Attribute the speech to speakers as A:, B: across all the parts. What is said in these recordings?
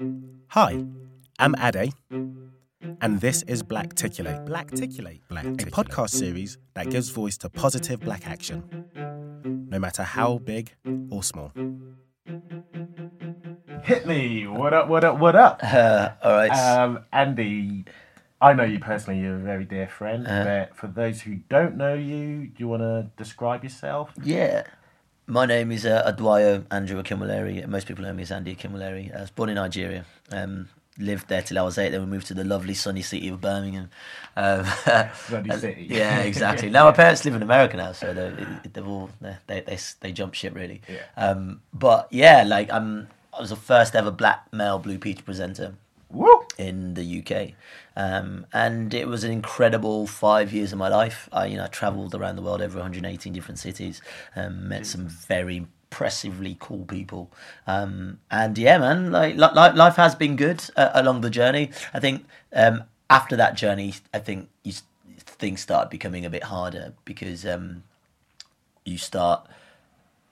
A: Hi, I'm Ade, and this is Blackticulate. Blackticulate, Black ticulate a podcast series that gives voice to positive black action, no matter how big or small.
B: Hit me! What up? What up? What up?
C: Uh, all right.
B: Um, Andy, I know you personally. You're a very dear friend.
C: Uh-huh.
B: but for those who don't know you, do you want to describe yourself?
C: yeah. My name is uh, Adwayo Andrew Akinwolere. Most people know me as Andy Akinwolere. I was born in Nigeria. Um, lived there till I was eight. Then we moved to the lovely sunny city of Birmingham. Um,
B: Sunny city.
C: Yeah, exactly. now my parents live in America now, so they, they've all they they they, they jump ship really.
B: Yeah.
C: Um, but yeah, like I'm I was the first ever black male Blue Peter presenter
B: Woo!
C: in the UK, um, and it was an incredible five years of my life. I, you know, I travelled around the world, over 118 different cities, um, met some very impressively cool people, um, and yeah, man, like, li- li- life has been good uh, along the journey. I think um, after that journey, I think you, things start becoming a bit harder because um, you start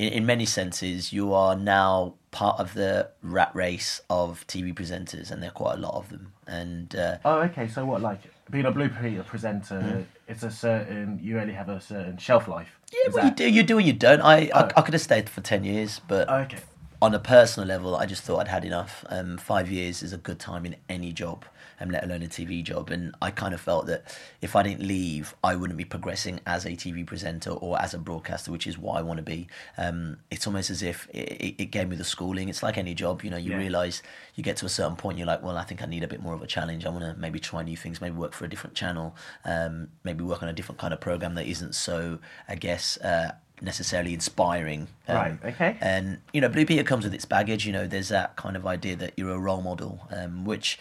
C: in, in many senses, you are now part of the rat race of TV presenters, and there are quite a lot of them. And uh,
B: Oh, okay. So what? Like being a Blue Peter presenter, it's a certain. You only have a certain shelf life.
C: yeah,
B: Is
C: well,
B: that-
C: you do, you do, and you don't. I,
B: Oh.
C: I, I could have stayed for ten years, but
B: Okay.
C: on a personal level, I just thought I'd had enough. Um, five years is a good time in any job, um, let alone a TV job. And I kind of felt that if I didn't leave, I wouldn't be progressing as a TV presenter or as a broadcaster, which is what I want to be. Um, it's almost as if it, it, gave me the schooling. It's like any job, you know, you
B: Yeah.
C: realise you get to a certain point, you're like, well, I think I need a bit more of a challenge. I want to maybe try new things, maybe work for a different channel, um, maybe work on a different kind of program that isn't so, I guess, uh, necessarily inspiring. Um,
B: Right, okay.
C: and you know, Blue Peter comes with its baggage. You know, there's that kind of idea that you're a role model, um, which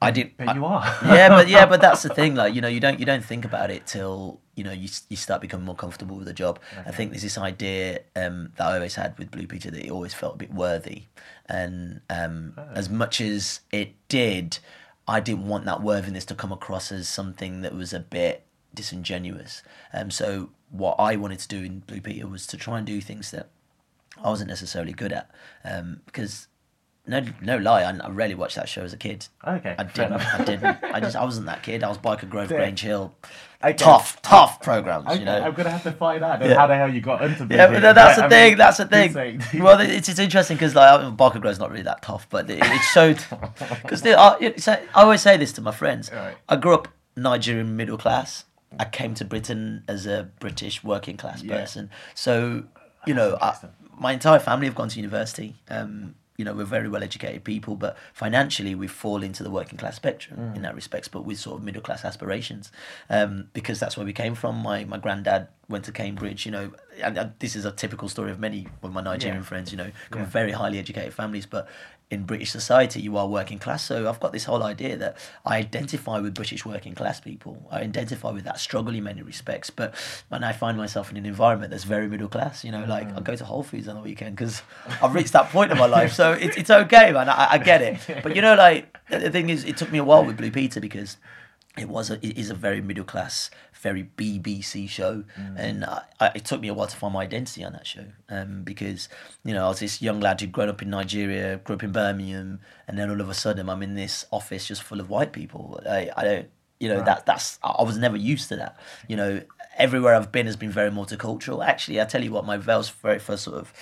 C: I did.
B: But you are.
C: yeah, but yeah, but that's the thing. Like you know, you don't you don't think about it till you know you you start becoming more comfortable with the job. I think there's this idea um, that I always had with Blue Peter that it always felt a bit worthy, and um, as much as it did, I didn't want that worthiness to come across as something that was a bit disingenuous. Um, so what I wanted to do in Blue Peter was to try and do things that I wasn't necessarily good at, um, because no no lie, I, I rarely watched that show as a kid.
B: Okay,
C: I didn't. I didn't. I just I wasn't that kid. I was Byker Grove,
B: Yeah.
C: Grange Hill.
B: Okay.
C: Tough, tough programs.
B: Okay,
C: you know.
B: I'm gonna have to find out
C: Yeah.
B: how the hell you got into.
C: Yeah,
B: Blue
C: but
B: Peter.
C: that's the thing.
B: mean,
C: That's the thing.
B: insane.
C: well, it's, it's interesting because like Byker Grove's not really that tough, but it, it showed because I, I always say this to my friends.
B: Right.
C: I grew up Nigerian middle class. I came to Britain as a British working class
B: Yeah.
C: person. So you know, I, my entire family have gone to university. Um, you know, we're very well educated people, but financially we fall into the working class spectrum
B: Mm.
C: in that respects, but with sort of middle class aspirations, um, because that's where we came from. My my granddad went to Cambridge, you know, and, and this is a typical story of many of my Nigerian
B: Yeah.
C: friends, you know, come
B: Yeah.
C: from very highly educated families, but in British society you are working class. So I've got this whole idea that I identify with British working class people. I identify with that struggle in many respects, but when I find myself in an environment that's very middle class, you know, like mm. I go to Whole Foods on the weekend because I've reached that point in my life. So it's it's okay, man. I, I get it. But you know, like the the thing is, it took me a while with Blue Peter because it was a, it is a very middle class, very BBC show, and I, I, it took me a while to find my identity on that show. Um, because you know I was this young lad who'd grown up in Nigeria, grew up in Birmingham, and then all of a sudden I'm in this office just full of white people. I, I don't You know, that that's I was never used to that. You know, everywhere I've been has been very multicultural. Actually, I tell you what, my very first sort of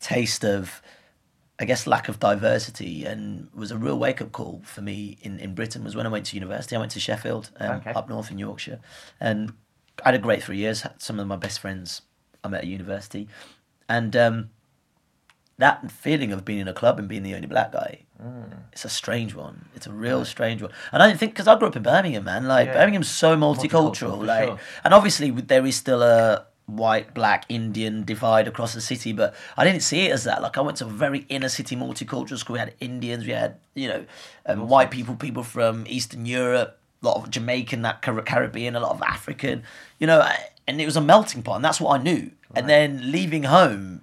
C: taste of I guess lack of diversity and was a real wake up call for me in, in Britain was when I went to university. I went to Sheffield, um,
B: Okay.
C: up north in Yorkshire, and I had a great three years. Had Some of my best friends I met at university, and um, that feeling of being in a club and being the only black guy, it's a strange one. It's a real strange one. And I don't think because I grew up in Birmingham, man. Like
B: Yeah.
C: Birmingham's so multicultural.
B: Multicultural,
C: like,
B: sure.
C: and obviously there is still a white, black, Indian divide across the city, but I didn't see it as that. Like I went to a very inner city multicultural school. We had Indians, we had you know, um, white people, people from Eastern Europe, a lot of Jamaican, that Car- Caribbean, a lot of African, you know, and it was a melting pot, and that's what I knew. And then leaving home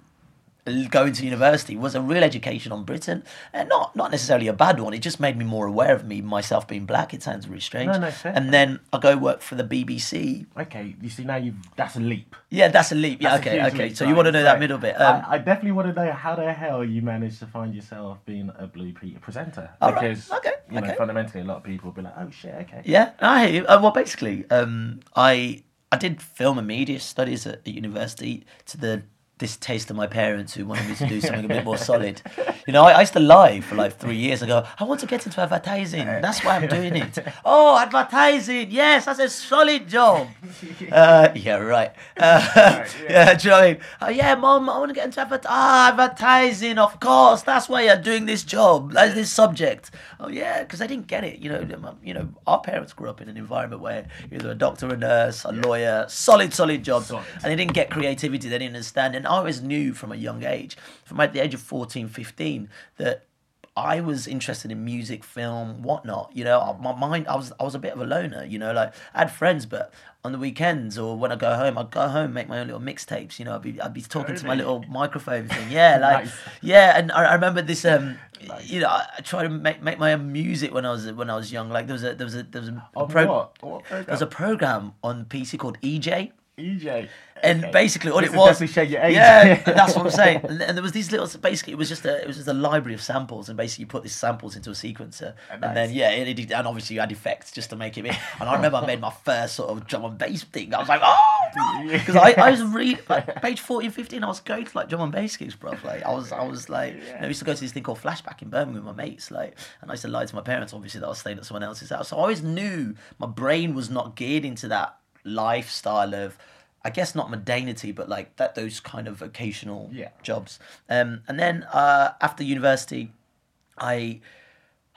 C: going to university was a real education on Britain, and not not necessarily a bad one. It just made me more aware of me myself being black. It sounds really strange.
B: No, no, fair.
C: And then I go work for the BBC.
B: Okay, you see now you've that's a leap.
C: Yeah, that's a leap. Yeah,
B: That's
C: okay, okay.
B: leap,
C: So you want to know that middle bit? Um,
B: I, I definitely want to know how the hell you managed to find yourself being a Blue Peter presenter.
C: All right,
B: Because
C: okay,
B: you know,
C: okay.
B: fundamentally, a lot of people will be like, "Oh shit, okay."
C: Yeah, I hear you. Uh, well, basically, um, I I did film and media studies at, at university to the distaste of my parents who wanted me to do something a bit more solid. You know, I, I used to lie for like three years. I go, I want to get into advertising. That's why I'm doing it. oh, advertising. Yes, that's a solid job. Uh, yeah, right. Uh, yeah. do you know what I mean? Oh, yeah, mom, I want to get into adver- ah, advertising. Of course, that's why you're doing this job. That's this subject. Oh yeah, because I didn't get it. You know, um, you know, our parents grew up in an environment where either a doctor, a nurse, a lawyer, solid, solid jobs,
B: Solid.
C: and they didn't get creativity. They didn't understand. And I always knew from a young age, from like the age of 14, 15, that I was interested in music, film, whatnot. You know, my mind, I was, I was a bit of a loner. You know, like I had friends, but on the weekends or when I go home, I'd go home, make my own little mixtapes. You know, I'd be, I'd be talking to my little microphone thing. Yeah, like,
B: Nice.
C: yeah. And I, I remember this. Um, you know, I, I tried to make, make my own music when I was when I was young. Like there was a there was a there was a, a pro-
B: what? What
C: there was a program on PC called eJay.
B: eJay.
C: And
B: Okay.
C: basically, all
B: This
C: it was,
B: your age.
C: yeah, that's what I'm saying. And, and there was these little, basically, it was just a, it was just a library of samples, and basically, you put these samples into a sequencer, oh, and then yeah, it, it, and obviously you had effects just to make it. And I remember I made my first sort of drum and bass thing. I was like, oh, because I, I was really like page 14, 15, I was going to like drum and bass gigs, bro. Like I was, I was like, you know, I used to go to this thing called Flashback in Birmingham with my mates, like, and I used to lie to my parents, obviously, that I was staying at someone else's house. So I always knew my brain was not geared into that lifestyle of. I guess not modernity, but like that those kind of vocational
B: Yeah.
C: jobs. Um, and then uh, after university, I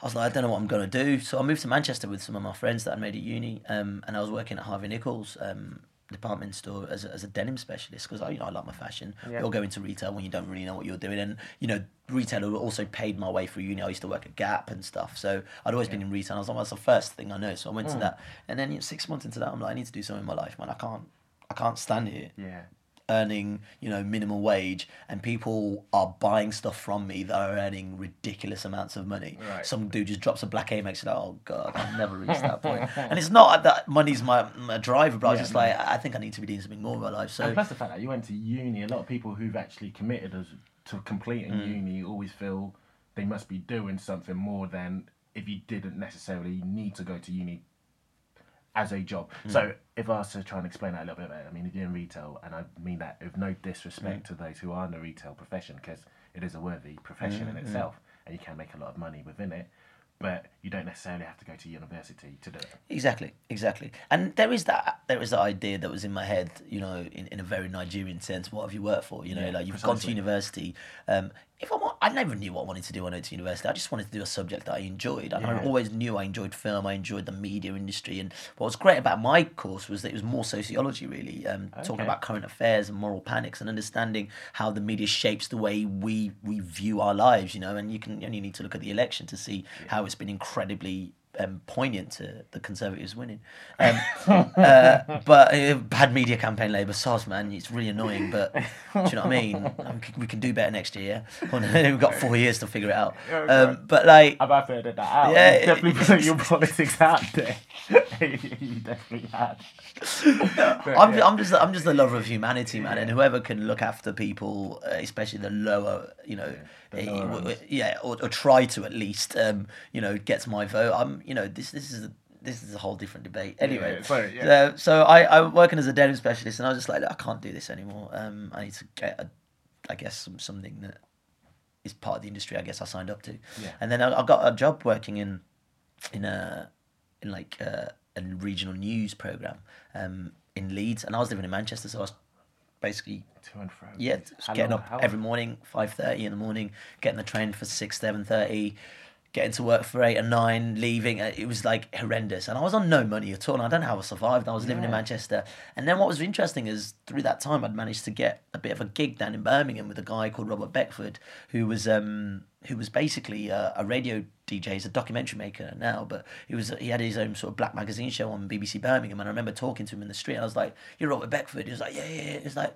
C: I was like, I don't know what I'm gonna do. So I moved to Manchester with some of my friends that I made at uni, um, and I was working at Harvey Nichols um, department store as a, as a denim specialist because I you know I like my fashion. You'll go into retail when you don't really know what you're doing, and you know retail also paid my way through uni. I used to work at Gap and stuff, so I'd always been in retail. I was like, that's the first thing I know, so I went to hmm. that, and then you know, six months into that, I'm like, I need to do something in my life, man. I can't I can't stand here
B: Yeah.
C: Earning you know minimal wage and people are buying stuff from me that are earning ridiculous amounts of money
B: Right.
C: some dude just drops a black amex and like oh god i've never reached that point. and it's not that money's my, my driver but i was
B: Yeah,
C: just like i think i need to be doing something more in my life so
B: And plus the fact that you went to uni, a lot of people who've actually committed as, to completing
C: Mm.
B: uni always feel they must be doing something more than if you didn't necessarily need to go to uni as a job.
C: Mm.
B: So if I was to try and explain that a little bit better, I mean, if you're in retail, and I mean that with no
C: Mm.
B: disrespect to those who are in the retail profession, because it is a worthy profession
C: Mm,
B: in itself, and you can make a lot of money within it, but you don't necessarily have to go to university to do it.
C: Exactly, exactly. And there is that there is that idea that was in my head, you know, in, in a very Nigerian sense. What have you worked for? You know,
B: Yeah,
C: like you've gone to university. Um, if I want, I never knew what I wanted to do when I went to university. I just wanted to do a subject that I enjoyed. And I always knew I enjoyed film. I enjoyed the media industry. And what was great about my course was that it was more sociology, really, um, talking about current affairs and moral panics and understanding how the media shapes the way we we view our lives. You know, and you can you only need to look at the election to see how it's been incredibly um, poignant to the Conservatives winning. Um, uh, but uh, bad media campaign, Labour, SOS, man, it's really annoying. But do you know what I mean? Um, c- We can do better next year. We've got four years to figure it out. Um, but like,
B: I've had figured that out.
C: Yeah,
B: you definitely put your politics out there. you definitely had.
C: I'm, I'm just I'm just a lover of humanity, man, and whoever can look after people, uh, especially the lower, you know,
B: the
C: yeah, or, or try to at least, um, you know, gets my vote. I'm, you know, this this is this is a whole different debate. Anyway,
B: yeah, sorry, yeah.
C: uh, so I I'm working as a denim specialist, and I was just like, "Look, I can't do this anymore. Um, I need to get, a, I guess, some, something that is part of the industry. I guess I signed up to,
B: Yeah.
C: and then I, I got a job working in in a in like uh, a regional news program um, in Leeds, and I was living in Manchester, so I was basically
B: To and fro.
C: yeah, getting
B: long-
C: up every morning, five thirty in the morning, getting the train for six, seven thirty, getting to work for eight and nine, leaving. Uh, It was like horrendous, and I was on no money at all. And I don't know how I survived. I was living in Manchester, and then what was interesting is through that time, I'd managed to get a bit of a gig down in Birmingham with a guy called Robert Beckford, who was um who was basically a, a radio DJ. He's a documentary maker now, but he was he had his own sort of black magazine show on BBC Birmingham, and I remember talking to him in the street. And I was like, "You're Robert Beckford." He was like, "Yeah, yeah." yeah." He's like.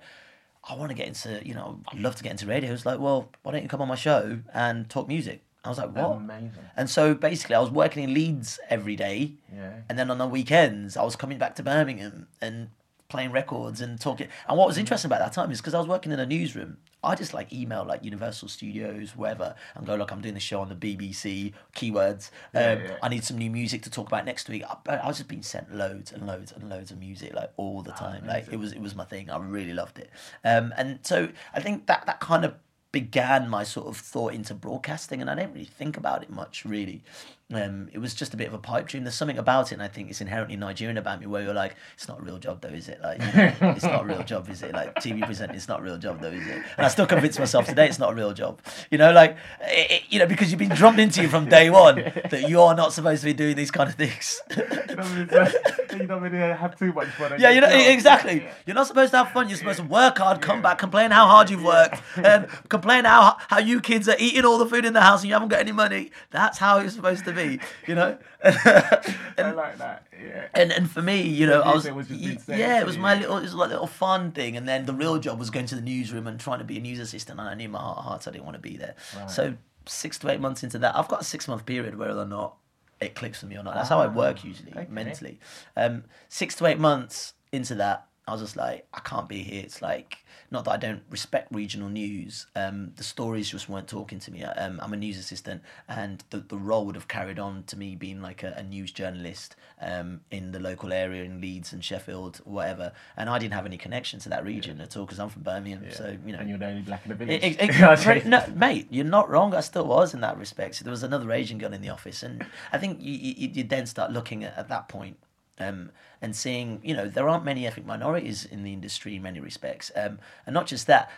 C: I want to get into, you know, I'd love to get into radio. He was like, well, why don't you come on my show and talk music? I was like, what?
B: Amazing.
C: And so basically, I was working in Leeds every day.
B: Yeah.
C: And then on the weekends, I was coming back to Birmingham and playing records and talking. And what was interesting about that time is because I was working in a newsroom, I just like email like Universal Studios, wherever, and go, look, I'm doing this show on the BBC, keywords. Um,
B: Yeah, yeah.
C: I need some new music to talk about next week. I, I was just being sent loads and loads and loads of music like all the time. like it was it was my thing. I really loved it. Um, and so I think that that kind of began my sort of thought into broadcasting, and I didn't really think about it much really. Um, it was just a bit of a pipe dream. There's something about it, and I think it's inherently Nigerian about me, where you're like, it's not a real job though, is it? Like, you know, it's not a real job, is it? Like TV present, it's not a real job though, is it? And I still convince myself today it's not a real job. You know, like, it, it- you know, because you've been drummed into you from day one that you're not supposed to be doing these kind of things.
B: you don't really have too much fun.
C: Yeah, you know exactly. You're not supposed to have fun. You're supposed to work hard, come back, complain how hard you've worked, and complain how how you kids are eating all the food in the house and you haven't got any money. That's how it's supposed to be, you know.
B: I like that. Yeah.
C: and and for me, you know, I was,
B: was just
C: y-
B: being said
C: yeah, it was my little, it was like a little fun thing, and then the real job was going to the newsroom and trying to be a news assistant. And I knew in my heart of hearts I didn't want to be there. So six to eight months into that, I've got a six month period whether or not it clicks for me or not. That's how I work usually
B: okay.
C: mentally. Um, six to eight months into that, I was just like, I can't be here. It's like not that I don't respect regional news. Um, the stories just weren't talking to me. Um, I'm a news assistant, and the, the role would have carried on to me being like a, a news journalist um, in the local area in Leeds and Sheffield, whatever. And I didn't have any connection to that region at all because I'm from Birmingham. So you know,
B: And you're the only black in the village.
C: Ex- right, no, mate, you're not wrong. I still was in that respect. So there was another Asian gun in the office, and I think you, you, you then start looking at, at that point um, and seeing, you know, there aren't many ethnic minorities in the industry in many respects, um, and not just that.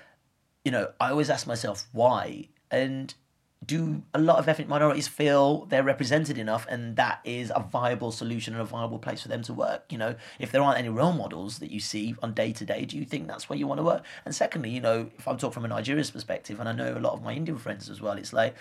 C: You know, I always ask myself why, and do a lot of ethnic minorities feel they're represented enough and that is a viable solution and a viable place for them to work you know if there aren't any role models that you see on day to day do you think that's where you want to work and secondly you know if i'm talking from a nigeria's perspective and i know a lot of my indian friends as well it's like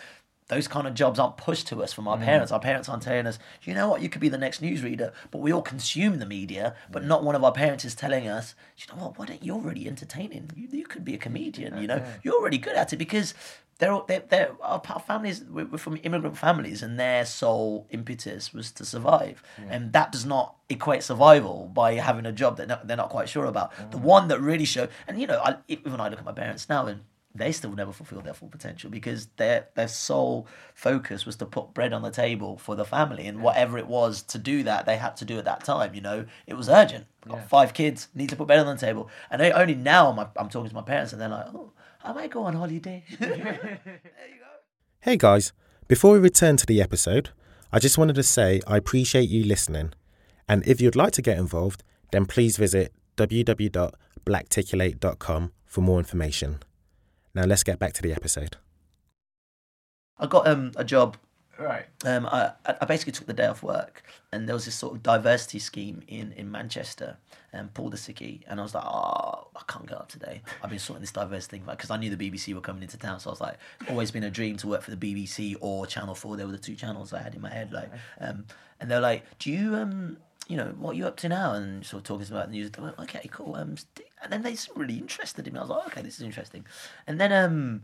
C: those kind of jobs aren't pushed to us from our mm. parents. Our parents aren't telling us, you know what, you could be the next newsreader, but we all consume the media, but not one of our parents is telling us, you know what, why don't you're really entertaining? You, you could be a comedian, you know, you're really good at it because they're, they're, they're our families, we're from immigrant families, and their sole impetus was to survive. And that does not equate survival by having a job that they're not quite sure about. The mm. one that really showed, and you know, I, even I look at my parents now and they still never fulfilled their full potential because their their sole focus was to put bread on the table for the family and whatever it was to do that they had to do at that time you know? It was urgent. Got five kids need to put bread on the table. And I, only now my, i'm talking to my parents and they're like oh i might go on holiday? There you go.
A: Hey guys, before we return to the episode, I just wanted to say I appreciate you listening. And if you'd like to get involved, then please visit www.blackticulate.com for more information. Now let's get back to the episode.
C: i got um, a job
B: Right.
C: um, I, I basically took the day off work, and there was this sort of diversity scheme in, in Manchester, and Paul Disicky, and I was like, oh, I can't get up today. I've been sorting this diversity thing because I knew the BBC were coming into town, so I was like, always been a dream to work for the BBC or Channel Four. They were the two channels I had in my head, like, um, and they're like, do you um. You know what are you up to now, and sort of talking about the news. I went, okay, cool. Um, st-" and then they seemed really interested in me. I was like, okay, this is interesting. And then um,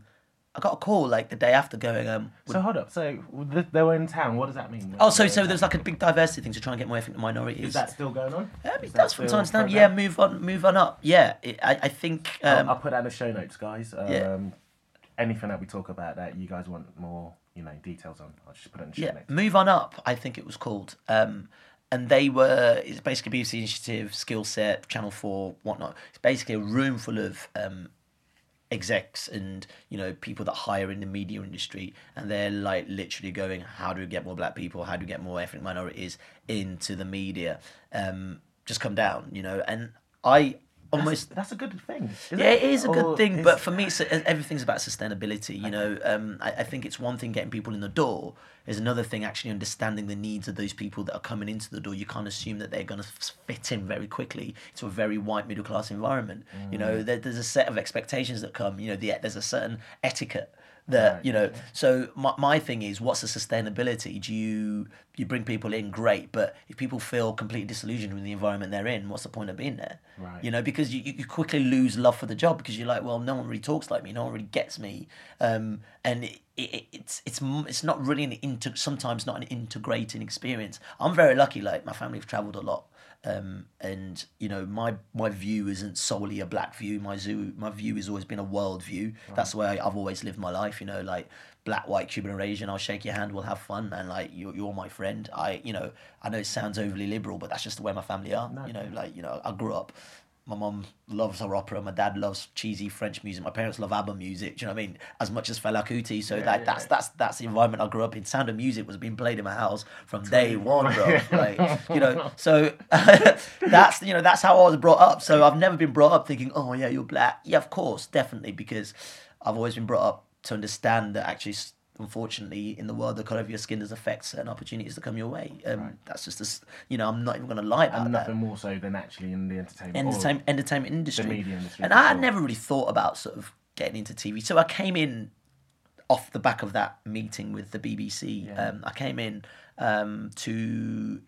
C: I got a call like the day after, going, um,
B: So hold up. So th- they were in town. What does that mean?
C: Oh, so so there's like a big diversity thing to try and get more ethnic minorities.
B: Is that still going on?
C: Um, it does from time to time. Yeah, move on, move on up. Yeah, it, I, I think.
B: I'll-
C: Um,
B: I'll, put that in the show notes, guys. Um,
C: Yeah.
B: Anything that we talk about that you guys want more, you know, details on, I'll just put it in the show
C: yeah,
B: notes.
C: move on up. I think it was called. Um, and they were it's basically BBC Initiative, Skill Set, Channel Four, whatnot. It's basically a room full of um, execs and you know people that hire in the media industry, and they're like literally going, how do we get more black people? How do we get more ethnic minorities into the media? Um, just come down, you know. And I almost
B: That's a good thing.
C: yeah, it is a good
B: Or
C: thing, but for me, it's, everything's about sustainability. You know, um, I, I think it's one thing getting people in the door. Is another thing actually understanding the needs of those people that are coming into the door. You can't assume that they're going to fit in very quickly into a very white middle class environment. You
B: Mm.
C: know, there, there's a set of expectations that come. You know, the, there's a certain etiquette that you know. So my, my thing is, what's the sustainability? Do you you bring people in, great, but if people feel completely disillusioned with the environment they're in, what's the point of being there?
B: Right.
C: You know, because you, you quickly lose love for the job because you're like, well, no one really talks like me, no one really gets me, um, and it, it, it's it's it's not really an inter- sometimes not an integrating experience. I'm very lucky, like my family have travelled a lot, um, and you know my my view isn't solely a black view. My zoo my view has always been a world view. That's the way I've always lived my life. You know, like black, white, Cuban, or Asian. I'll shake your hand. We'll have fun, and like you're, you're my friend. I you know I know it sounds overly liberal, but that's just the way my family are. You know, like you know I grew up. My mom loves her opera. My dad loves cheesy French music. My parents love ABBA music. Do you know what I mean? As much as Fela Kuti. So that that's that's that's the environment I grew up in. Sound of Music was being played in my house from day one, bro. Like you know, so that's you know that's how I was brought up. So I've never been brought up thinking, oh yeah, you're black. Yeah, of course, definitely, because I've always been brought up to understand that actually. Unfortunately, in the world, the color of your skin does affect certain opportunities that come your way. Um, That's just this, you know. I'm not even going to lie about
B: and
C: that
B: nothing more so than actually in the entertainment.
C: entertainment entertainment industry.
B: media industry,
C: And I had
B: sure.
C: never really thought about sort of getting into TV. So I came in off the back of that meeting with the BBC. Um, I came in um, to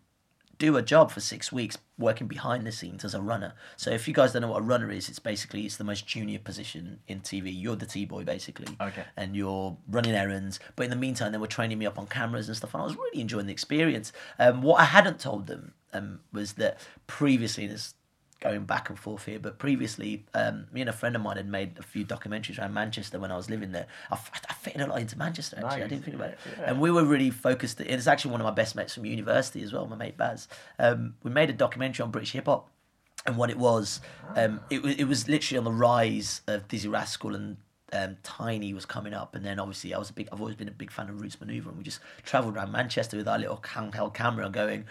C: do a job for six weeks working behind the scenes as a runner. So if you guys don't know what a runner is, it's basically it's the most junior position in TV. You're the T boy basically.
B: Okay.
C: And you're running errands. But in the meantime, they were training me up on cameras and stuff, and I was really enjoying the experience. Um, what I hadn't told them um, was that previously, this going back and forth here, but previously, um, me and a friend of mine had made a few documentaries around Manchester when I was living there. I, I fitted a lot into Manchester actually. I didn't think about it, and we were really focused. It's actually one of my best mates from university as well, my mate Baz. Um, we made a documentary on British hip hop, and what it was, um, it was it was literally on the rise of Dizzee Rascal and. Um, Tiny was coming up, and then obviously I was a big. I've always been a big fan of Roots Manuva, and we just travelled around Manchester with our little handheld camera, going,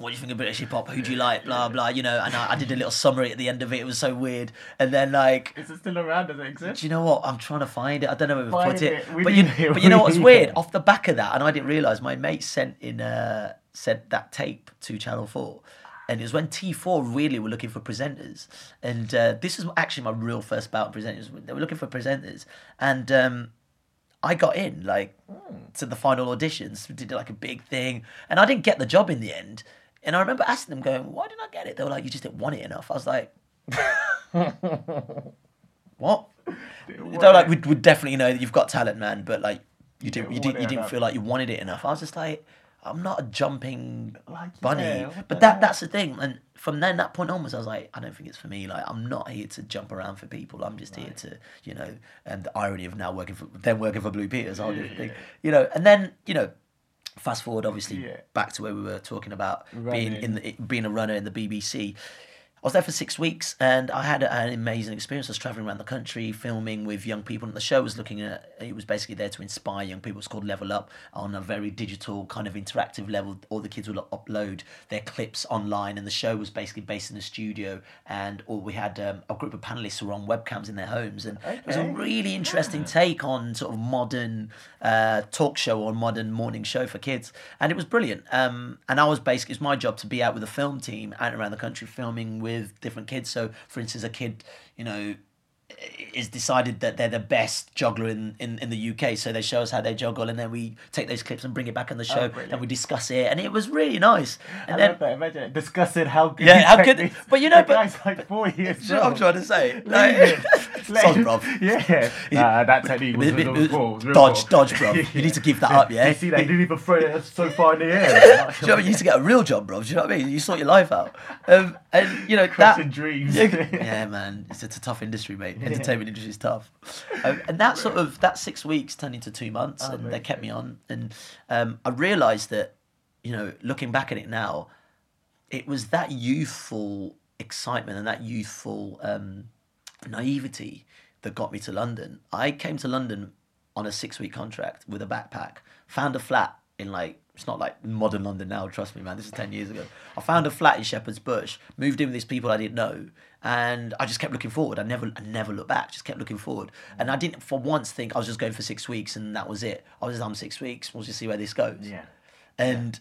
C: what do you think of British hip hop? Who do you like? Blah blah. You know, and I, I did a little summary at the end of it. It was so weird. And then like,
B: Is it still around? Does it exist?
C: do you know what? I'm trying to find it. I don't know where we
B: Find
C: put it.
B: it. We
C: But you,
B: it.
C: but you know what's weird? Off the back of that, and I didn't realise my mate sent in uh, sent that tape to Channel Four. And it was when T4 really were looking for presenters. And uh, this is actually my real first bout of presenters. They were looking for presenters. And um, I got in like to the final auditions. We did like a big thing, and I didn't get the job in the end. And I remember asking them, going, "Why didn't I get it?" They were like, "You just didn't want it enough." I was like, "What?" They were like, "We would definitely know that you've got talent, man, but like you didn't, you didn't, you didn't feel like you wanted it enough." I was just like, "I'm not a jumping
B: Like,
C: bunny,"
B: yeah,
C: but that that's the thing. And from then that point onwards, I was like, "I don't think it's for me. Like, I'm not here to jump around for people. I'm just here to, you know." And the irony of now working for then working for Blue Peters, whole different thing, you know. And then you know fast forward obviously
B: Yeah.
C: back to where we were talking about being in the, being a runner in the BBC. I was there for six weeks and I had an amazing experience. I was traveling around the country, filming with young people. And the show was looking at, it was basically there to inspire young people. It's called Level Up on a very digital, kind of interactive level. All the kids would upload their clips online. And the show was basically based in the studio. And all we had um, a group of panelists who were on webcams in their homes. And it was a really interesting take on sort of modern uh, talk show or modern morning show for kids, and it was brilliant. Um, and I was basically it's my job to be out with a film team out around the country filming with different kids. So, for instance, a kid, you know. Is decided that they're the best juggler in, in, in the UK, so they show us how they juggle, and then we take those clips and bring it back on the oh, show,
B: brilliant.
C: and we discuss it, and it was really nice.
B: I
C: And then
B: love that. Imagine it. discussing how good.
C: Yeah, how good- but you know, but-
B: like years.
C: I'm trying to say. Like, Soz, bruv.
B: Yeah, nah, that technique was,
C: Bit- bit-
B: was, was, was real
C: dodge, dodge, bro. You need to give that up, yeah.
B: You see that? He didn't even throw it so far in the air.
C: Do you know what I mean? You used to get a real job, bro. Do you know what I mean? You sort your life out. Um, and, you know,
B: Crushing
C: that.
B: dreams.
C: Yeah, yeah, man. It's, it's a tough industry, mate. Entertainment industry is tough. Um, and that sort of, that six weeks turned into two months and they kept me on. And um, I realised that, you know, looking back at it now, it was that youthful excitement and that youthful um, naivety that got me to London. I came to London on a six week contract with a backpack, found a flat in like, it's not like modern London now, trust me, man. This is 10 years ago. I found a flat in Shepherd's Bush, moved in with these people I didn't know, and I just kept looking forward. I never, I never looked back, just kept looking forward. And I didn't for once think I was just going for six weeks and that was it. I was just, I'm six weeks, we'll just see where this goes.
B: Yeah.
C: And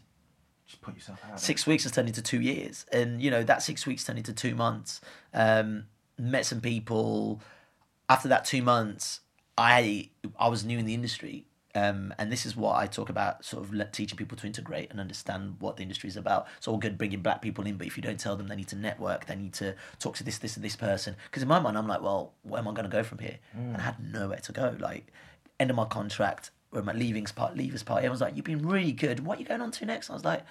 B: Just put yourself out.
C: six weeks has turned into two years and you know that six weeks turned into two months um met some people after that two months i i was new in the industry um, and this is what I talk about, sort of teaching people to integrate and understand what the industry is about. It's all good bringing black people in, but if you don't tell them they need to network, they need to talk to this, this, and this person. Because in my mind, I'm like, well, where am I going to go from here? And I had nowhere to go. Like, end of my contract, or my leavings part, leavers party. Everyone's like, you've been really good. What are you going on to next? I was like,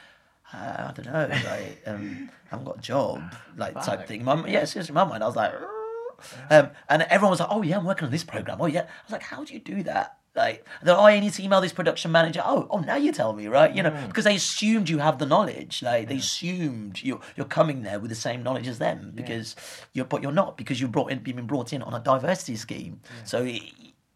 C: I don't know. Like, um, I haven't got a job, like type thing. My, yeah, seriously, in my mind, I was like, um, and everyone was like, oh yeah, I'm working on this program. Oh yeah, I was like, how do you do that? Like, they're, oh, I need to email this production manager. Oh, oh, now you tell me, right? You know, because they assumed you have the knowledge. Like, they assumed you're you're coming there with the same knowledge as them because you're, but you're not because you're brought in, you've been brought in on a diversity scheme. So. It,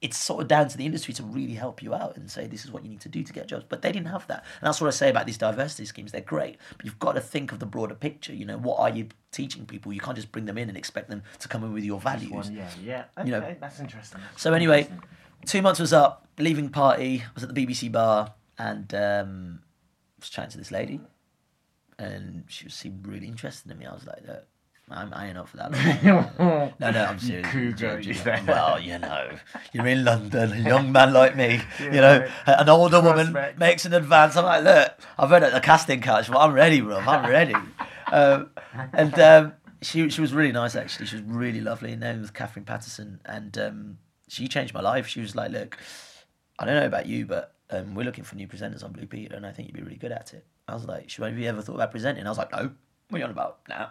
C: it's sort of down to the industry to really help you out and say this is what you need to do to get jobs. But they didn't have that, and that's what I say about these diversity schemes. They're great, but you've got to think of the broader picture. You know, what are you teaching people? You can't just bring them in and expect them to come in with your values.
B: One, yeah, yeah. Okay,
C: You know.
B: that's interesting.
C: So anyway, two months was up. Leaving party, I was at the BBC bar and um, was chatting to this lady, and she seemed really interested in me. I was like, Look, I'm, I ain't up for that. no, no, I'm serious.
B: cougar,
C: You- you-. Well, you know, you're in London, a young man like me, you know, an older woman makes an advance. I'm like, look, I've heard at the casting couch, but I'm ready, bro. I'm ready. um, and um, she she was really nice, actually. She was really lovely. Her name was Catherine Patterson, and um, she changed my life. She was like, look, I don't know about you, but um, we're looking for new presenters on Blue Peter, and I think you'd be really good at it. I was like, "Should have you ever thought about presenting?" I was like, "No, what are you on about?" Nah.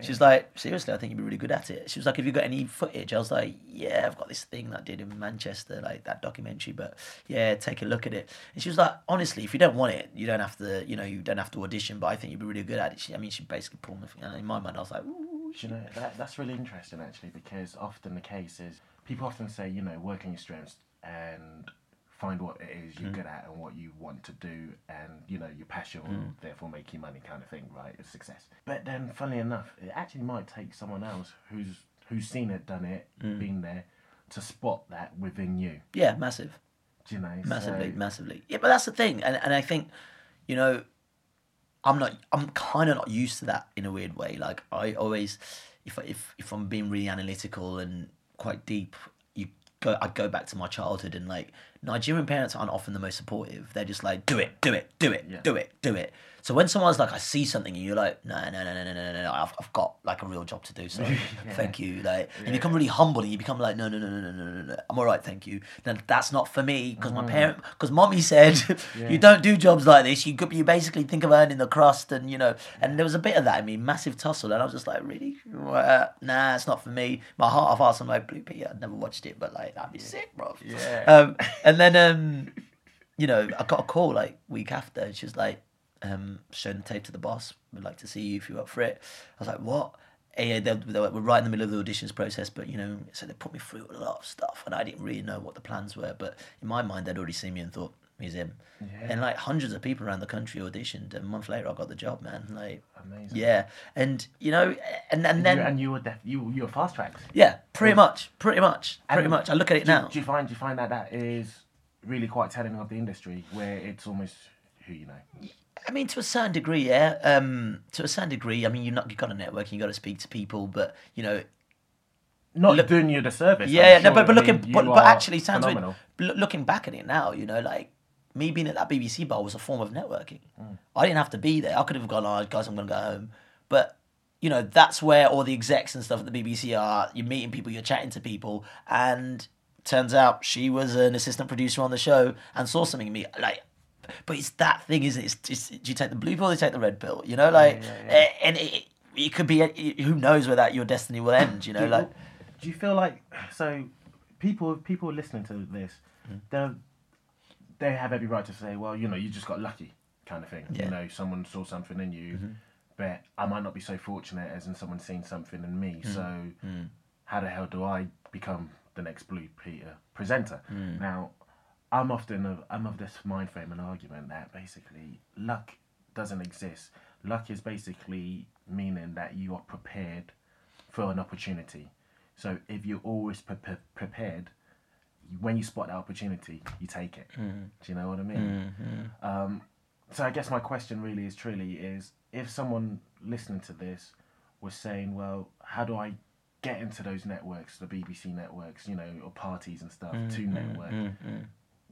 C: She was like, "Seriously, I think you'd be really good at it." She was like, "Have you got any footage?" I was like, "Yeah, I've got this thing that I did in Manchester, like that documentary, but yeah, take a look at it." And she was like, "Honestly, if you don't want it, you don't have to, you know, you don't have to audition, but I think you'd be really good at it." She, I mean, she basically pulled me. And in my mind, I was like, "Ooh,
B: you know that that's really interesting actually because often the case is people often say you know work on your strengths and find what it is
C: Mm.
B: you're good at and what you want to do and you know your passion will
C: Mm.
B: therefore make you money kind of thing right it's success but then funnily enough it actually might take someone else who's who's seen it done it
C: Mm.
B: been there to spot that within you
C: yeah, massive."
B: do you know
C: massively
B: So-
C: massively yeah but that's the thing and, and i think you know i'm not i'm kind of not used to that in a weird way like i always if, I- if if i'm being really analytical and quite deep you go i go back to my childhood and like Nigerian parents aren't often the most supportive. They're just like, do it, do it, do it,
B: yeah.
C: do it, do it. So when someone's like, I see something, and you're like, no, no, no, no, no, no, no, I've, I've got like a real job to do. So yeah. thank you. Like, yeah. you become really humble, and you become like, no, no, no, no, no, no, no, I'm all right, thank you. Then that's not for me because mm. my parent, because mommy said, yeah. you don't do jobs like this. You you basically think of earning the crust, and you know, and there was a bit of that in me, massive tussle, and I was just like, really, nah, it's not for me. My heart of hearts, I'm like, Blue Peter, I've never watched it, but like that'd be sick, bro.
B: Yeah.
C: Um, and then um you know i got a call like week after and she was like um showing the tape to the boss we'd like to see you if you're up for it i was like what yeah, they, they were right in the middle of the auditions process, but you know, so they put me through a lot of stuff, and I didn't really know what the plans were. But in my mind, they'd already seen me and thought, "He's him." And like hundreds of people around the country auditioned, and a month later, I got the job, man. Like,
B: Amazing.
C: yeah, and you know, and and
B: You-
C: then
B: and you were def- you you were fast tracked
C: yeah, pretty much, pretty much, pretty
B: And
C: much. I look at it
B: do,
C: now.
B: Do you find do you find that that is really quite telling of the industry where it's almost who you know?
C: I mean, to a certain degree, yeah. Um, to a certain degree, I mean, you're not you got to network, you've got to speak to people, but you know,
B: Not
C: Look-
B: doing you the service.
C: yeah,
B: I'm
C: no,
B: sure.
C: but, but
B: I
C: looking,
B: mean,
C: but, but actually, sounds
B: phenomenal.
C: Looking back at it now, you know, like me being at that BBC bar was a form of networking.
B: Mm.
C: I didn't have to be there. I could have gone, oh, guys, I'm going to go home. But you know, that's where all the execs and stuff at the BBC are. You're meeting people, you're chatting to people, and turns out she was an assistant producer on the show and saw something in me. Like, but it's that thing, isn't it? It's, it's, do you take the blue pill or do you take the red pill? You know, like, eh, and it, it could be, who knows where that your destiny will end, you know,
B: do,
C: like.
B: do you feel like so people people listening to this
C: Mm.
B: they they have every right to say well you know you just got lucky kind of thing
C: Yeah.
B: you know someone saw something in you but I might not be so fortunate as in someone seeing something in me.
C: Mm.
B: So how the hell do I become the next Blue Peter presenter?
C: Mm.
B: Now, I'm often of, I'm of this mind frame and argument that basically luck doesn't exist. Luck is basically meaning that you are prepared for an opportunity. So if you're always pre- pre- prepared, when you spot that opportunity, you take it.
C: Mm-hmm.
B: Do you know what I mean? Um, so I guess my question really is truly is if someone listening to this was saying, well, how do I get into those networks, the BBC networks, you know, or parties and stuff to network?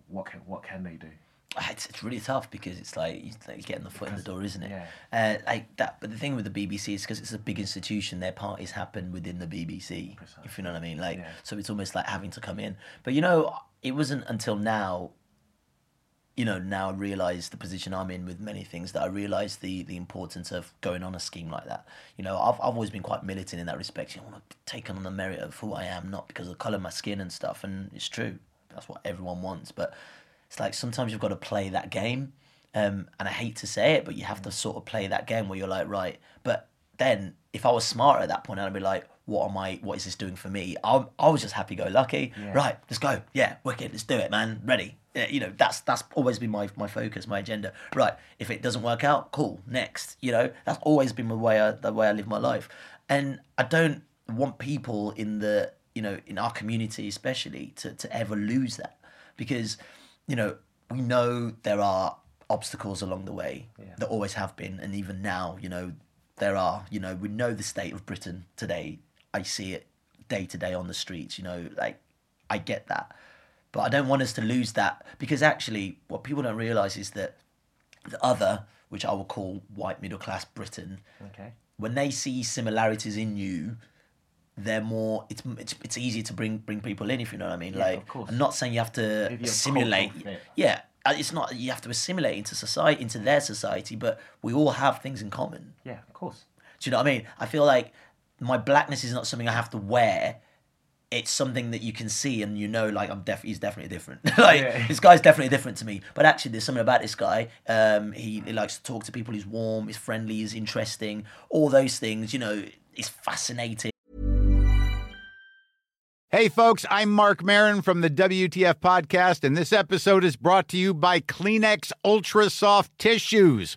B: What can what can they do?
C: Ah, It's, it's really tough because it's like you're like getting the foot in the door, isn't it?
B: yeah.
C: Uh, like that. But the thing with the BBC is because it's a big institution, their parties happen within the BBC. If you know what I mean, like
B: Yeah.
C: so it's almost like having to come in. But you know, it wasn't until now. You know, now I realise the position I'm in with many things that I realise the the importance of going on a scheme like that. You know, I've I've always been quite militant in that respect. You know, I want to take on the merit of who I am, not because of the colour of my skin and stuff. And it's true, that's what everyone wants. But it's like sometimes you've got to play that game. Um, and I hate to say it, but you have to sort of play that game where you're like, right. But then if I was smart at that point, I'd be like, what am I? What is this doing for me? I, I was just happy go lucky. Right, let's go. Yeah, wicked. Let's do it, man. Ready. Yeah, you know, that's that's always been my my focus, my agenda. Right. If it doesn't work out, cool. Next. You know, that's always been the way I the way I live my life. And I don't want people in the you know in our community especially to to ever lose that because you know we know there are obstacles along the way that always have been and even now you know there are you know we know the state of britain today i see it day to day on the streets you know like i get that but i don't want us to lose that because actually what people don't realize is that the other which i will call white middle class britain
B: Okay.
C: when they see similarities in you they're more it's it's, it's easier to bring bring people in if you know what i mean like
B: of course.
C: i'm not saying you have to assimilate yeah uh, it's not you have to assimilate into society into their society but we all have things in common
B: Yeah, of course.
C: do you know what i mean i feel like my blackness is not something i have to wear it's something that you can see and you know like i'm def- he's definitely different. Like
B: Yeah.
C: this guy's definitely different to me. But actually there's something about this guy um he, he likes to talk to people he's warm he's friendly he's interesting all those things you know he's fascinating.
D: Hey, folks, I'm Marc Maron from the WTF Podcast, and this episode is brought to you by Kleenex Ultra Soft Tissues,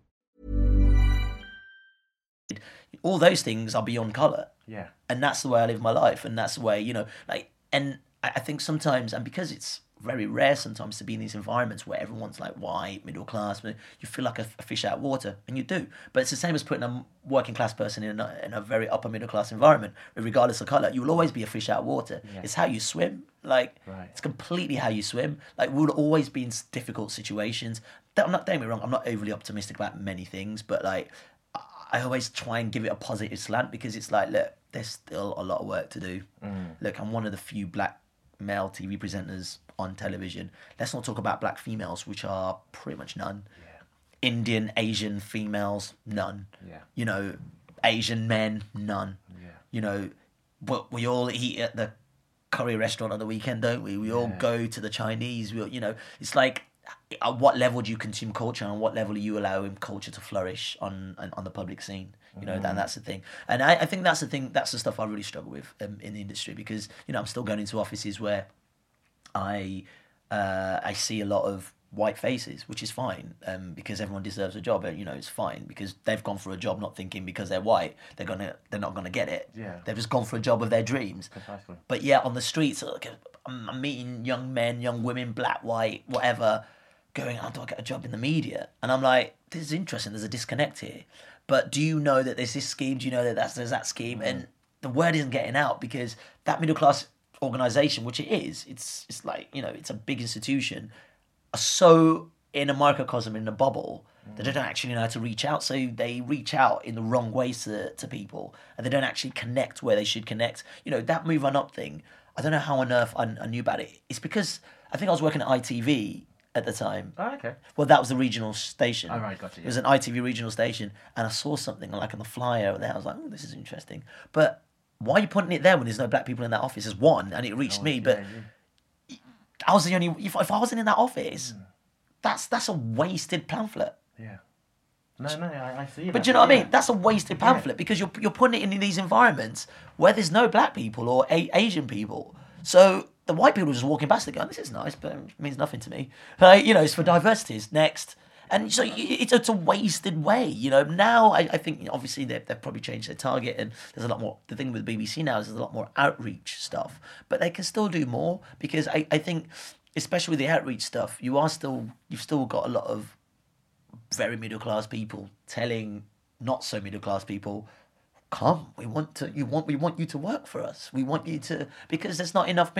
C: All those things are beyond color.
B: Yeah.
C: and that's the way i live my life and that's the way you know like and i, I think sometimes and because it's very rare sometimes to be in these environments where everyone's like white middle class you feel like a, a fish out of water and you do. But it's the same as putting a working class person in a, in a very upper middle class environment regardless of color you will always be a fish out of water. It's how you swim like
B: Right.
C: it's completely how you swim. Like we'll always be in difficult situations. I'm not don't get me wrong i'm not overly optimistic about many things but like I- always try and give it a positive slant because it's like, look, there's still a lot of work to do. Mm. Look, I'm one of the few black male TV presenters on television. Let's not talk about black females, which are pretty much none. Indian, Asian females, none.
B: Yeah.
C: You know, Asian men, none.
B: Yeah.
C: You know, but we all eat at the curry restaurant on the weekend, don't we? We all go to the Chinese. We, all- you know, it's like at what level do you consume culture, and what level are you allowing culture to flourish on on, on the public scene? You know, and that's the thing. And I, I think that's the thing. That's the stuff I really struggle with um, in the industry because you know I'm still going into offices where I uh, I see a lot of white faces, which is fine um, because everyone deserves a job. And, you know, it's fine because they've gone for a job not thinking because they're white they're gonna they're not gonna get it.
B: Yeah.
C: they've just gone for a job of their dreams.
B: Precisely.
C: But yeah, on the streets, look, I'm meeting young men, young women, black, white, whatever, going, "How do I get a job in the media?" And I'm like, "This is interesting. There's a disconnect here." But do you know that there's this scheme? Do you know that that's, there's that scheme? Mm. And the word isn't getting out because that middle class organization, which it is, it's it's like you know, it's a big institution, are so in a microcosm in a bubble that they mm. don't actually know how to reach out. So they reach out in the wrong ways to, to people, and they don't actually connect where they should connect. You know that move on up thing. I don't know how on earth I, I knew about it. It's because I think I was working at ITV at the time.
B: Oh, okay.
C: Well, that was the regional station.
B: Oh, right, gotcha,
C: It was an ITV regional station, and I saw something like on the flyer there. I was like, "Oh, this is interesting." But why are you putting it there when there's no black people in that office? Is one, and it reached oh, me. But I was the only. If, if I wasn't in that office, hmm. that's that's a wasted pamphlet.
B: Yeah. No, no, I, I see that.
C: But do you know what I mean? That's a wasted pamphlet because you're you're putting it in these environments where there's no black people or a- Asian people. So the white people just walking past it going, "This is nice, but it means nothing to me." Like you know, it's for diversities next. And so it's, it's a wasted way, you know. Now I, I think obviously they've, they've probably changed their target, and there's a lot more. The thing with BBC now is there's a lot more outreach stuff, but they can still do more because I, I think, especially with the outreach stuff, you are still you've still got a lot of very middle class people telling not so middle class people come we want to you want we want you to work for us. We want you to because there's not enough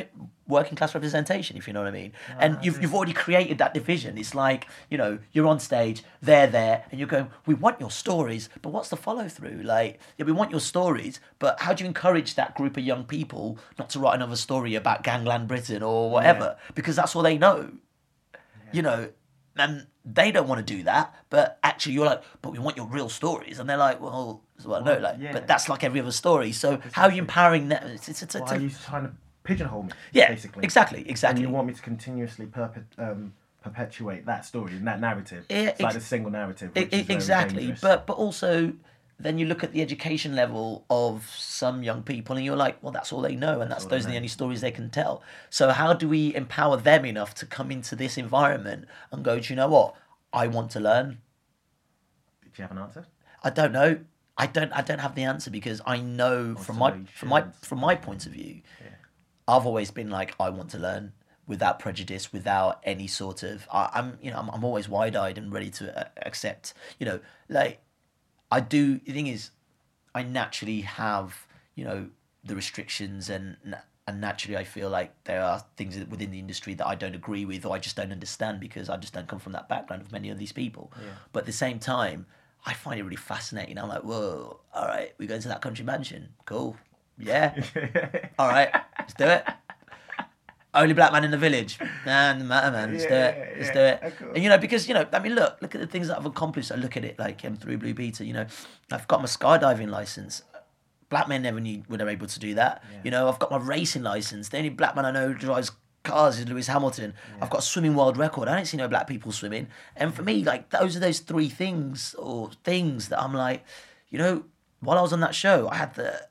C: working class representation if you know what i mean. And you've, you've already created that division. It's like you know you're on stage they're there and you're going we want your stories but what's the follow through like yeah we want your stories but how do you encourage that group of young people not to write another story about gangland britain or whatever? Because that's all they know. You know, and they don't want to do that, but actually you're like, but we want your real stories, and they're like, well, well no, like,
B: yeah.
C: but that's like every other story. So how are you empowering them? It's, it's, it's, it's
B: are you trying to pigeonhole me?
C: Yeah,
B: basically.
C: exactly, exactly.
B: And you want me to continuously perpet, um, perpetuate that story and that narrative. It's like a single narrative. Which is very
C: exactly
B: dangerous.
C: but but also then you look at the education level of some young people and you're like well that's all they know and that's those are the only stories they can tell so how do we empower them enough to come into this environment and go do you know what i want to learn
B: do you have an answer?
C: i don't know i don't i don't have the answer because i know from my from my from my point of view i've always been like i want to learn without prejudice without any sort of I, i'm you know I'm, I'm always wide-eyed and ready to uh, accept you know like I do. The thing is, I naturally have you know the restrictions and and naturally I feel like there are things within the industry that I don't agree with or I just don't understand because I just don't come from that background of many of these people. But at the same time, I find it really fascinating. I'm like, whoa, all right, we're going to that country mansion, cool, yeah, all right, let's do it. Only black man in the village. Nah, matter, man. Let's do it. Let's do it. And you know, because you know, I mean, look, look at the things that I've accomplished. I look at it like um, through Blue Peter. You know, I've got my skydiving license. Black men never knew were they able to do that. You know, I've got my racing license. The only black man I know drives cars is Lewis Hamilton. I've got a swimming world record. I don't see no black people swimming. And for me, like those are those three things or things that I'm like, you know, while I was on that show, I had the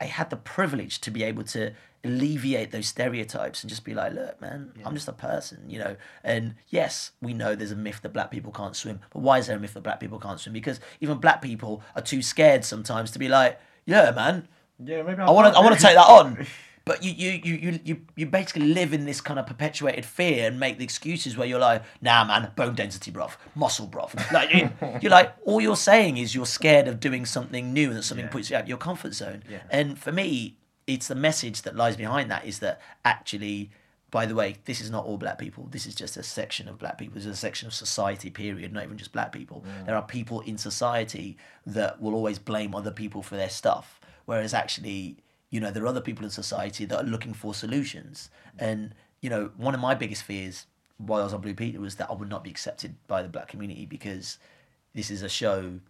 C: I had the privilege to be able to alleviate those stereotypes and just be like, look, man, I'm just a person, you know. And yes, we know there's a myth that black people can't swim, but why is there a myth that black people can't swim? Because even black people are too scared sometimes to be like, yeah, man,
B: Yeah, maybe
C: I want to, I want to take that on. But you, you, you, you, you, basically live in this kind of perpetuated fear and make the excuses where you're like, nah, man, bone density, bruv, muscle, bruv. Like, you- you're like, all you're saying is you're scared of doing something new and that something puts you out of your comfort zone. And for me, it's the message that lies behind that is that actually, by the way, this is not all black people. This is just a section of black people. This is a section of society, period, not even just black people. There are people in society that will always blame other people for their stuff. Whereas actually, you know, there are other people in society that are looking for solutions. And, you know, one of my biggest fears while I was on Blue Peter was that I would not be accepted by the black community because this is a show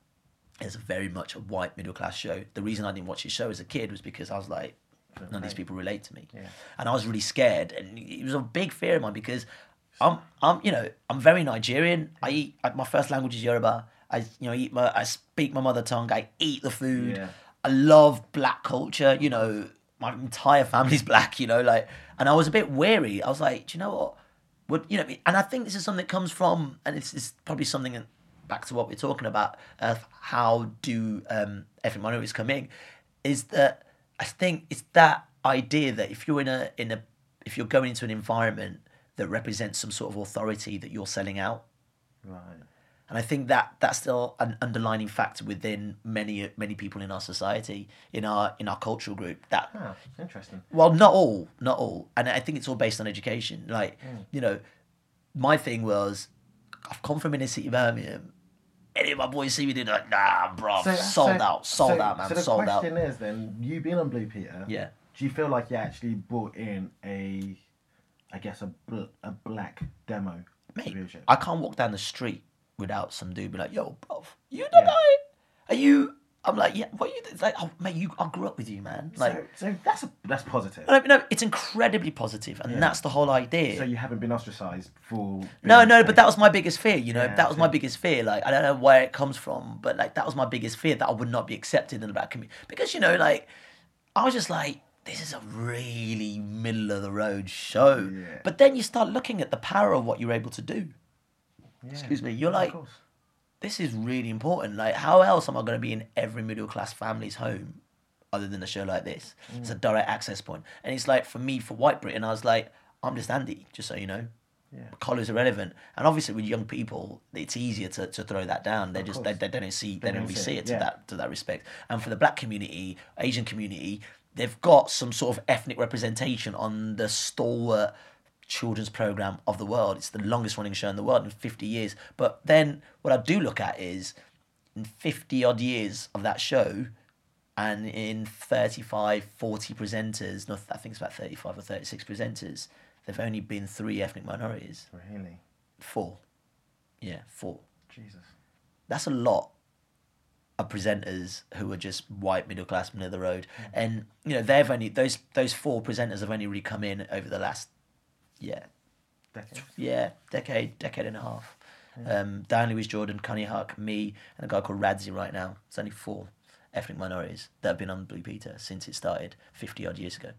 C: it's very much a white middle class show. The reason I didn't watch his show as a kid was because I was like, None of these people relate to me.
B: Yeah.
C: And I was really scared, and it was a big fear of mine because I'm, I'm, you know, I'm very Nigerian. I eat I- my first language is Yoruba. I, you know, eat my, I speak my mother tongue. I eat the food.
B: Yeah.
C: I love black culture. You know, my entire family's black. You know, like, and I was a bit wary. I was like, do you know what? Would you know? And I think this is something that comes from, and it's, it's probably something back to what we're talking about of how do um, ethnic minorities come in, is that I think it's that idea that if you're in a in a if you're going into an environment that represents some sort of authority that you're selling out,
B: Right.
C: And I think that that's still an underlining factor within many many people in our society, in our in our cultural group. That
B: Ah, interesting.
C: well, not all, not all, and I think it's all based on education. Like, you know, my thing was, I've come from inner city Birmingham. Any of my boys see me, they're like, nah, bro, sold out, sold
B: so-
C: out, man,
B: So the
C: sold out.
B: question is then, you being on Blue Peter,
C: Yeah.
B: do you feel like you actually brought in a, I guess a bl- a black demo?
C: Mate. I can't walk down the street without some dude be like, yo, bro, you the
B: Yeah.
C: guy? Are you? I'm like, yeah, what are you? It's like, oh, mate, you, I grew up with you, man. Like,
B: so, so that's a, that's positive.
C: no, no, it's incredibly positive, and that's the whole idea.
B: So you haven't been ostracized for.
C: No, no, but that was my biggest fear. You know,
B: Yeah,
C: that was my biggest fear. Like, I don't know where it comes from, but like that was my biggest fear that I would not be accepted in the black community because you know, like, I was just like, this is a really middle of the road show.
B: Yeah.
C: But then you start looking at the power of what you're able to do.
B: Yeah,
C: Excuse me, you're like, this is really important. Like, how else am I going to be in every middle class family's home other than a show like this? It's a
B: Mm.
C: direct access point. And it's like, for me, for White Britain, I was like, I'm just Andy, just so you know.
B: Yeah.
C: Colours relevant, And obviously, with young people, it's easier to, to throw that down. They just they, they don't see they,
B: They
C: don't really
B: see it
C: to
B: yeah.
C: that to that respect. And for the black community, Asian community, they've got some sort of ethnic representation on the stalwart children's program of the world. It's the longest running show in the world in 50 years. But then what I do look at is in 50 odd years of that show and in 35, 40 presenters, no, I think it's about 35 or 36 presenters, there've only been three ethnic minorities.
B: Really,
C: Four. Yeah, four.
B: Jesus.
C: That's a lot of presenters who are just white middle class middle of the road. Mm. And you know, they've only those those four presenters have only really come in over the last yeah,
B: Decades.
C: yeah, decade, decade and a half. Um, Diane-Louise Jordan, Konnie Huq, me, and a guy called Radzi right now. It's only four ethnic minorities that have been on Blue Peter since it started 50 odd years ago.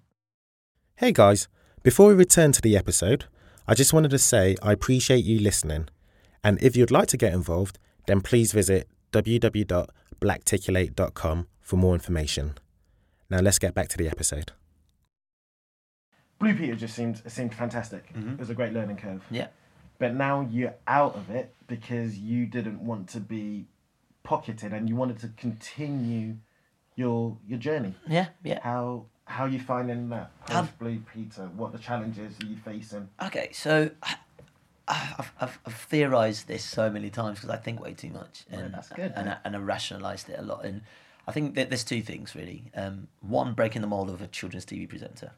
A: Hey guys, before we return to the episode, I just wanted to say I appreciate you listening. And if you'd like to get involved, then please visit www.blackticulate.com for more information. Now let's get back to the episode.
B: Blue Peter just seemed seemed fantastic.
C: Mm-hmm.
B: It was a great learning curve.
C: Yeah.
B: But now you're out of it because you didn't want to be pocketed and you wanted to continue your your journey.
C: Yeah, yeah.
B: How how are you finding that post Blue Peter? What the challenges are you facing?
C: Okay, so I- I've, I've, I've theorized this so many times because I think way too much, and
B: that's good,
C: and. I, and I rationalized it a lot. And I think that there's two things really. Um, one, breaking the mold of a children's TV presenter.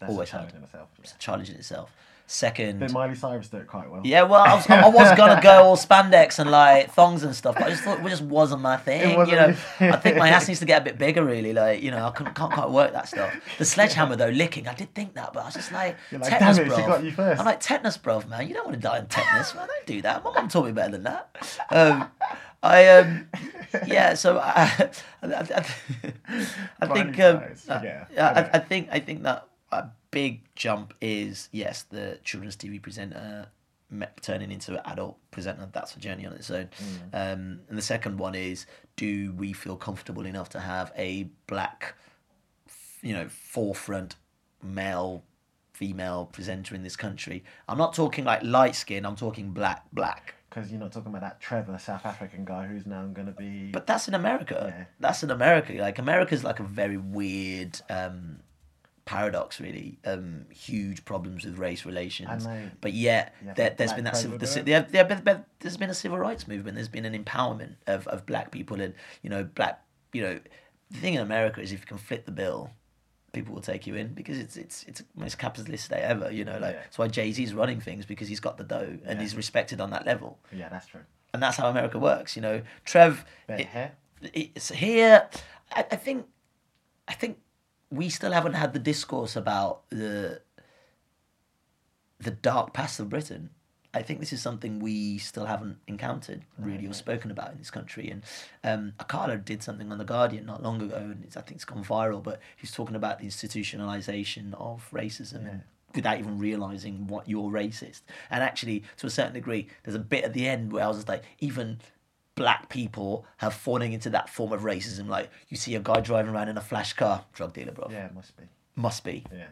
B: That's
C: Always
B: a challenge
C: had.
B: in itself.
C: It's a challenge in itself. Second,
B: But Miley Cyrus did it quite well.
C: yeah, well, I was, I was gonna go all spandex and like thongs and stuff, but I just thought it just wasn't my thing.
B: wasn't
C: you know,
B: thing.
C: I think my ass needs to get a bit bigger, really. Like, you know, I couldn't, can't quite work that stuff. The sledgehammer though, licking, I did think that, but I was just like,
B: You're like,
C: tetanus,
B: "Damn it,
C: bruv."
B: got you first.
C: I'm like, tetanus, bruv, man. You don't want to die in tetanus, man. Don't do that. My mum taught me better than that. Um, I um, yeah. So I, I, I, I think um, uh,
B: yeah,
C: yeah,
B: I know.
C: I, I think I think that a big jump is yes, the children's TV presenter turning into an adult presenter. That's a journey on its own.
B: Mm.
C: Um, and the second one is, do we feel comfortable enough to have a black, you know, forefront male, female presenter in this country? I'm not talking like light skin. I'm talking black, black.
B: Because you're not talking about that Trevor South African guy who's now going to be.
C: But that's in America.
B: Yeah.
C: That's in America. Like America's like a very weird um, paradox, really. Um, huge problems with race relations. But yet,
B: Yeah,
C: there, there's
B: black
C: been that civil, the, ci-
B: president.
C: there, there, there, there's been a civil rights movement. There's been an empowerment of, of black people, and you know, black. You know, the thing in America is if you can flip the bill. People will take you in because it's it's it's the most capitalist state ever. You know, like
B: Yeah.
C: that's why Jay Z's running things because he's got the dough and he's respected on that level
B: Yeah, that's true.
C: and that's how America works. You know, Trev. It-
B: hair?
C: it's here. I, I think. I think we still haven't had the discourse about the the dark past of Britain. I think this is something we still haven't encountered really or spoken about in this country. And um, Akala did something on the Guardian not long ago, and it's, I think it's gone viral. But he's talking about the institutionalization of racism and without even realizing what you're racist. And actually, to a certain degree, there's a bit at the end where I was just like, even black people have fallen into that form of racism. Like you see a guy driving around in a flash car, drug dealer, bro.
B: Yeah, it must be.
C: Must be.
B: Yeah.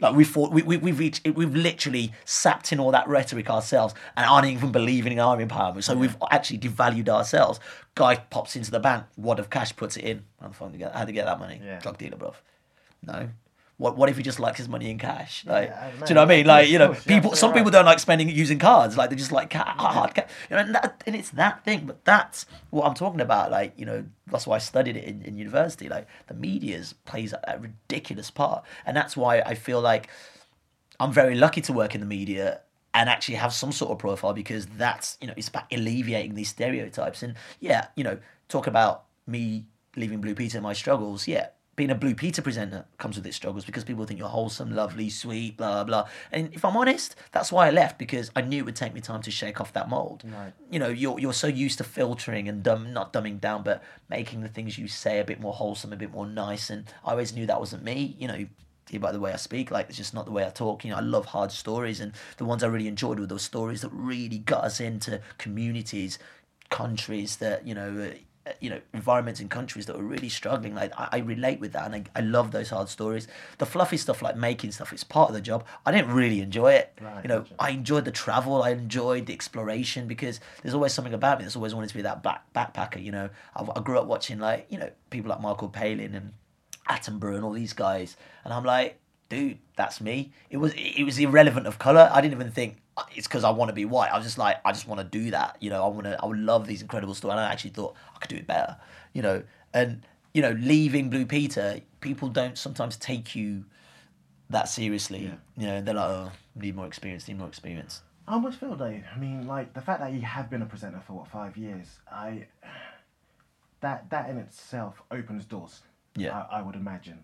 C: Like we thought, we, we, we've reached, we've literally sapped in all that rhetoric ourselves and aren't even believing in our empowerment. So we've actually devalued ourselves. Guy pops into the bank, wad of cash, puts it in. How the fuck to get, how to get that money?
B: Yeah.
C: Drug dealer, bro. No. What, what if he just likes his money in cash? Like,
B: Yeah,
C: do you know what I mean? Like, you know,
B: course,
C: people.
B: you're
C: Some people
B: right.
C: don't like spending using cards. Like, they just like ca- hard cash. You know, and, that, and it's that thing. But that's what I'm talking about. Like, you know, that's why I studied it in, in university. Like, the media's plays a, a ridiculous part, and that's why I feel like I'm very lucky to work in the media and actually have some sort of profile because that's you know it's about alleviating these stereotypes and yeah you know talk about me leaving Blue Peter and my struggles yeah being a Blue Peter presenter comes with its struggles because people think you're wholesome lovely sweet blah blah and if I'm honest that's why I left because I knew it would take me time to shake off that mold.
B: Right.
C: you know you're you're so used to filtering and dumb, not dumbing down but making the things you say a bit more wholesome a bit more nice. And I always knew that wasn't me. You know by the way I speak like it's just not the way I talk. You know I love hard stories. And the ones I really enjoyed were those stories that really got us into communities countries that you know uh, you know environments and countries that were really struggling like I, I relate with that and I, I love those hard stories the fluffy stuff like making stuff it's part of the job I didn't really enjoy it
B: Right,
C: you know
B: gotcha.
C: I enjoyed the travel I enjoyed the exploration because there's always something about me that's always wanted to be that back, backpacker you know I, I grew up watching like you know people like Michael Palin and Attenborough and all these guys, and I'm like, dude, that's me. It was it was irrelevant of color. I didn't even think it's because I want to be white. I was just like, I just want to do that. You know, I want to. I would love these incredible stories. And I actually thought I could do it better. You know, and you know, leaving Blue Peter, people don't sometimes take you that seriously. Yeah. You know, they're like, oh, need more experience, need more experience.
B: I almost feel though. I mean, like the fact that you have been a presenter for what five years, I that that in itself opens doors.
C: Yeah.
B: I, I would imagine.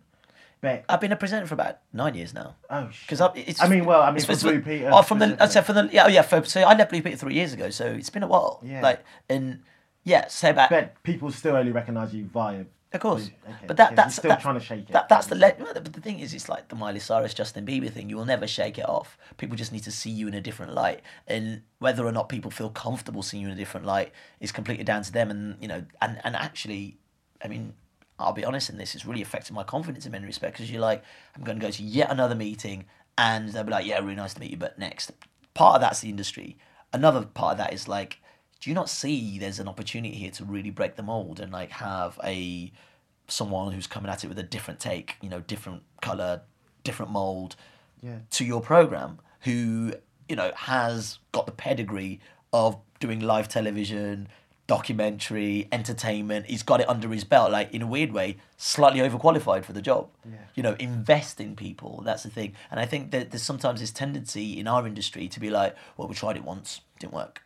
C: I've been a presenter for about nine years now.
B: oh,
C: Because it's.
B: I mean, well, I mean,
C: it's-
B: Blue Peter.
C: Oh, from the. I said from the. Yeah, oh yeah. For, so I left Blue Peter three years ago. So it's been a while.
B: Yeah.
C: Like and yeah, say about.
B: But people still only recognise you via.
C: Of course,
B: Okay,
C: but that that's
B: still
C: that-
B: trying to shake it.
C: That, that's the le- but the thing is, it's like the Miley Cyrus, Justin Bieber thing. You will never shake it off. People just need to see you in a different light, and whether or not people feel comfortable seeing you in a different light is completely down to them. And you know, and and actually, I mean, I'll be honest in this, it's really affected my confidence in many respects because you're like, I'm going to go to yet another meeting, and they'll be like, yeah, really nice to meet you, but next. Part of that's the industry. Another part of that is like, do you not see there's an opportunity here to really break the mold and like have a someone who's coming at it with a different take, you know, different color, different mold
B: Yeah.
C: to your program, who you know has got the pedigree of doing live television, documentary, entertainment. He's got it under his belt, like in a weird way, slightly overqualified for the job. You know, invest in people. That's the thing. And I think that there's sometimes this tendency in our industry to be like, well, we tried it once, didn't work.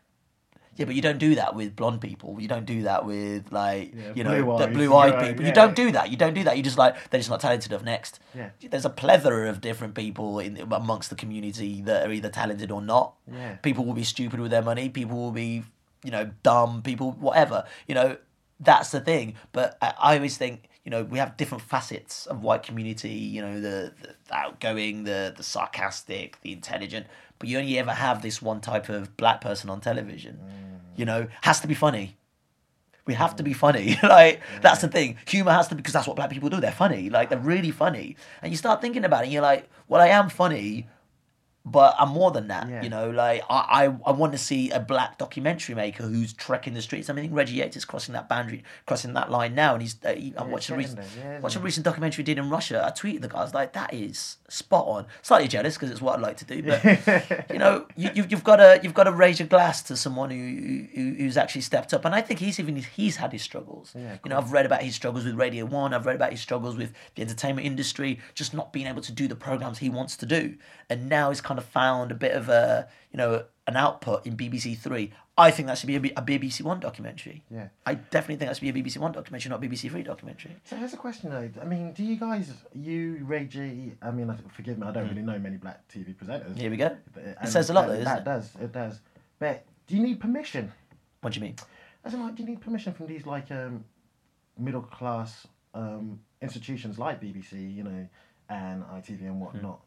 C: Yeah, but you don't do that with blonde people. You don't do that with like you know
B: blue
C: the
B: eyes,
C: blue-eyed
B: yeah,
C: people.
B: yeah.
C: You don't do that. You don't do that. You just like they're just not talented enough. Next,
B: Yeah.
C: there's a plethora of different people in amongst the community that are either talented or not.
B: Yeah.
C: People will be stupid with their money. People will be you know dumb. People whatever. You know that's the thing. But I, I always think you know we have different facets of white community. You know the, the outgoing, the the sarcastic, the intelligent. But you only ever have this one type of black person on television. Mm. You know has to be funny. We have to be funny. like that's the thing. Humor has to be because that's what black people do. They're funny. Like they're really funny. And you start thinking about it, and you're like, well, I am funny, but I'm more than that.
B: Yeah.
C: You know, like I, I, I want to see a black documentary maker who's trekking the streets. I mean, Reggie Yates is crossing that boundary, crossing that line now, and he's. Uh, he,
B: Yeah,
C: watching a recent,
B: yeah,
C: watching a recent documentary he did in Russia. I tweeted the guy. I was like, that is spot on. Slightly jealous because it's what I'd like to do, but you know, you, you've, you've got to you've got to raise your glass to someone who, who who's actually stepped up, and I think he's even he's had his struggles. Yeah. you know, I've read about his struggles with Radio One. I've read about his struggles with the entertainment industry, just not being able to do the programs he wants to do, and now he's kind of found a bit of a you know an output in BBC Three. I think that should be a, B- a BBC One documentary.
B: Yeah.
C: I definitely think that should be a BBC One documentary, not BBC Three documentary.
B: So here's a question though. I mean, do you guys, you, Reggie, I mean, forgive me, I don't really know many black TV presenters.
C: Here we go. It
B: and
C: says a lot,
B: that,
C: though,
B: That
C: it?
B: does, it does. But do you need permission?
C: What do you mean?
B: As in, like, do you need permission from these like um, middle class um, institutions like BBC, you know, and ITV and whatnot?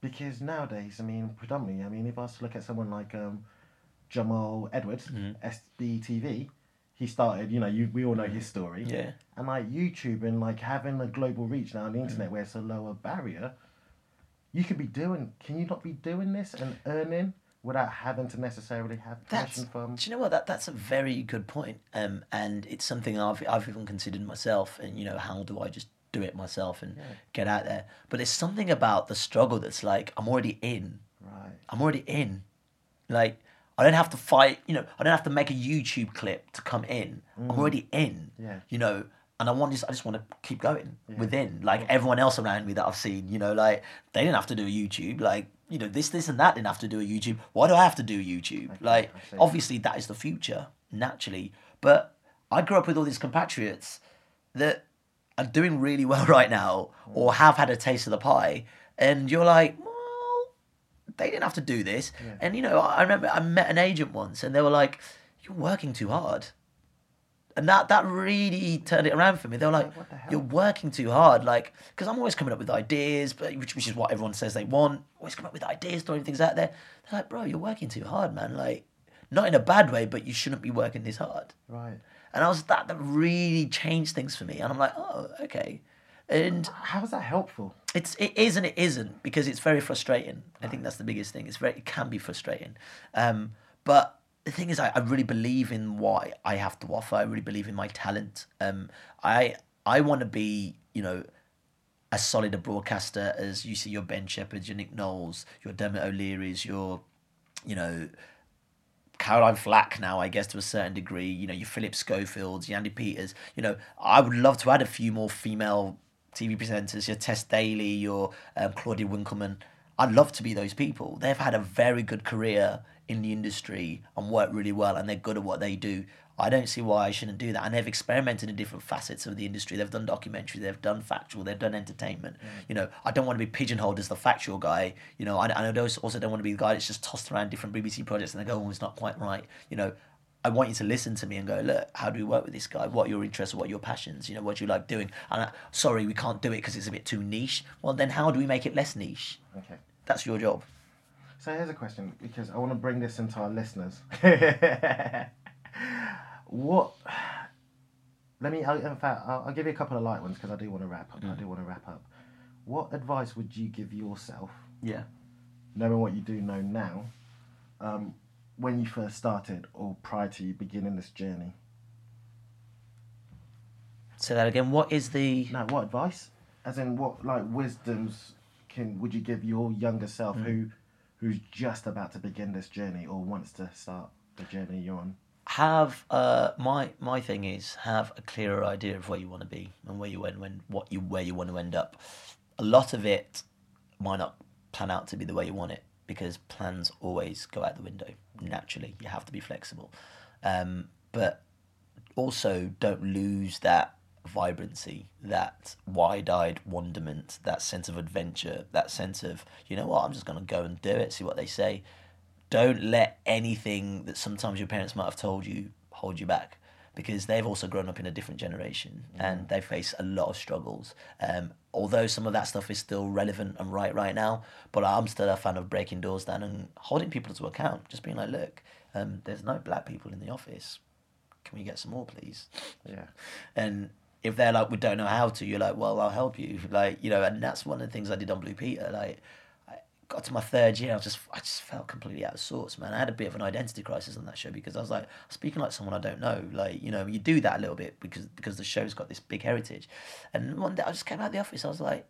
B: Because nowadays, I mean, predominantly, I mean, if I was to look at someone like um, Jamal Edwards, SBTV, he started, you know, you, we all know his story.
C: Yeah.
B: And like YouTube and like having a global reach now on the internet where it's a lower barrier, you could be doing, can you not be doing this and earning without having to necessarily have
C: That's,
B: permission from.
C: do you know what? That that's a very good point. Um, and it's something I've I've even considered myself. And you know, how do I just do it myself and get out there? But there's something about the struggle that's like I'm already in.
B: Right.
C: I'm already in. Like I don't have to fight. You know, I don't have to make a YouTube clip to come in. I'm mm. already in.
B: Yeah.
C: You know. And I want just, I just want to keep going within, like everyone else around me that I've seen. You know, like they didn't have to do a YouTube. Like you know, this, this, and that didn't have to do a YouTube. Why do I have to do YouTube? Like obviously that is the future naturally. But I grew up with all these compatriots that are doing really well right now or mm. have had a taste of the pie, and you're like, well, they didn't have to do this. And you know, I remember I met an agent once, and they were like, "You're working too hard." And that, that really turned it around for me. They were like,
B: the?
C: "You're working too hard," like because I'm always coming up with ideas, but which, which is what everyone says they want. Always come up with ideas, throwing things out there. They're like, "Bro, you're working too hard, man. Like, not in a bad way, but you shouldn't be working this hard."
B: Right.
C: And I was that that really changed things for me. And I'm like, "Oh, okay." And
B: How is that helpful?
C: it's it is and it isn't because it's very frustrating. I think that's the biggest thing. It's very it can be frustrating, um, but the thing is, I, I really believe in what I have to offer. I really believe in my talent. Um, I I want to be you know as solid a broadcaster as you see your Ben Shepherds, your Nick Knowles, your Dermot O'Leary's, your you know Caroline Flack now, I guess, to a certain degree. You know, your Philip Schofields, your Andy Peters. You know, I would love to add a few more female TV presenters, your Tess Daly, your um, Claudia Winkleman. I'd love to be those people. They've had a very good career in the industry and work really well, and they're good at what they do. I don't see why I shouldn't do that. And they've experimented in different facets of the industry. They've done documentary, they've done factual, they've done entertainment. You know, I don't want to be pigeonholed as the factual guy. You know, I, I also also don't want to be the guy that's just tossed around different BBC projects and they go, oh, it's not quite right. You know, I want you to listen to me and go, look, how do we work with this guy? What are your interests? What are your passions? You know, what do you like doing? And I, sorry, we can't do it because it's a bit too niche. Well, then how do we make it less niche?
B: Okay.
C: That's your job.
B: So here's a question because I want to bring this into our listeners. what? Let me. I'll, in fact, I'll, I'll give you a couple of light ones because I do want to wrap up. I do want to wrap up. What advice would you give yourself,
C: Yeah.
B: knowing what you do know now, um, when you first started or prior to you beginning this journey?
C: Say that again. What is the.
B: No, what advice? As in, what like wisdoms can would you give your younger self who, who's just about to begin this journey or wants to start the journey you're on?
C: Have uh my my thing is have a clearer idea of where you want to be and where you when when what you where you want to end up. A lot of it might not plan out to be the way you want it because plans always go out the window naturally. You have to be flexible. Um but also don't lose that vibrancy, that wide-eyed wonderment, that sense of adventure, that sense of you know what, I'm just gonna go and do it, see what they say. Don't let anything that sometimes your parents might have told you hold you back, because they've also grown up in a different generation and they face a lot of struggles. Um, although some of that stuff is still relevant and right right now, but I'm still a fan of breaking doors down and holding people to account. Just being like, look, um, there's no black people in the office. Can we get some more, please?
B: Yeah.
C: And if they're like, we don't know how to, you're like, well, I'll help you. Like, you know, and that's one of the things I did on Blue Peter. Like, got to my third year, I just, I just felt completely out of sorts, man. I had a bit of an identity crisis on that show because I was like, speaking like someone I don't know. Like, you know, you do that a little bit because because the show's got this big heritage. And one day I just came out of the office, I was like,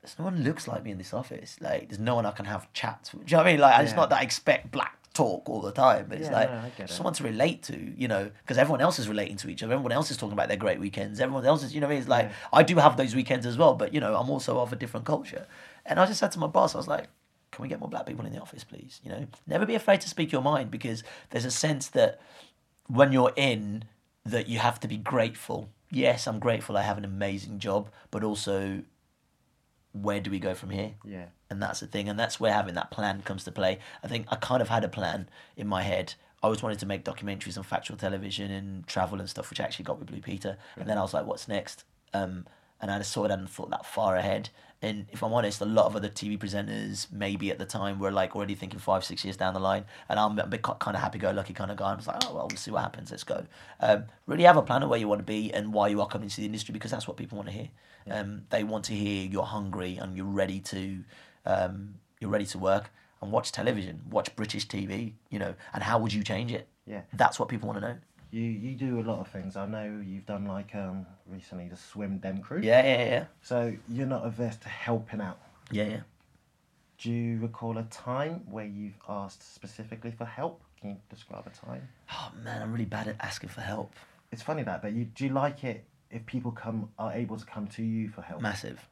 C: there's no one looks like me in this office. Like, there's no one I can have chats with. Do you know what I mean? Like, it's
B: Yeah.
C: not that I expect black talk all the time, but it's
B: Yeah,
C: like
B: no, get it.
C: someone to relate to, you know, because everyone else is relating to each other. Everyone else is talking about their great weekends. Everyone else is, you know, what I mean? it's like I do have those weekends as well, but you know, I'm also of a different culture. And I just said to my boss, I was like, can we get more black people in the office, please? You know, never be afraid to speak your mind because there's a sense that when you're in, that you have to be grateful. Yes, I'm grateful I have an amazing job, but also, where do we go from here?
B: Yeah.
C: And that's the thing, and that's where having that plan comes to play. I think I kind of had a plan in my head. I always wanted to make documentaries on factual television and travel and stuff, which I actually got with Blue Peter. And then I was like, what's next? Um, and I just sort of hadn't thought that far ahead. And if I'm honest, a lot of other TV presenters, maybe at the time, were like already thinking five, six years down the line. And I'm a bit kind of happy-go-lucky kind of guy. I was like, oh well, we'll see what happens. Let's go. Um, really have a plan of where you want to be and why you are coming to the industry because that's what people want to hear. Um, they want to hear you're hungry and you're ready to, um, you're ready to work and watch television, watch British TV. You know, and how would you change it?
B: Yeah.
C: That's what people want to know.
B: You you do a lot of things. I know you've done like um recently the swim dem crew.
C: Yeah, yeah, yeah,
B: So you're not averse to helping out.
C: yeah, yeah.
B: Do you recall a time where you've asked specifically for help? Can you describe a time?
C: Oh man, I'm really bad at asking for help.
B: It's funny that, but you do you like it if people come are able to come to you for help?
C: massive.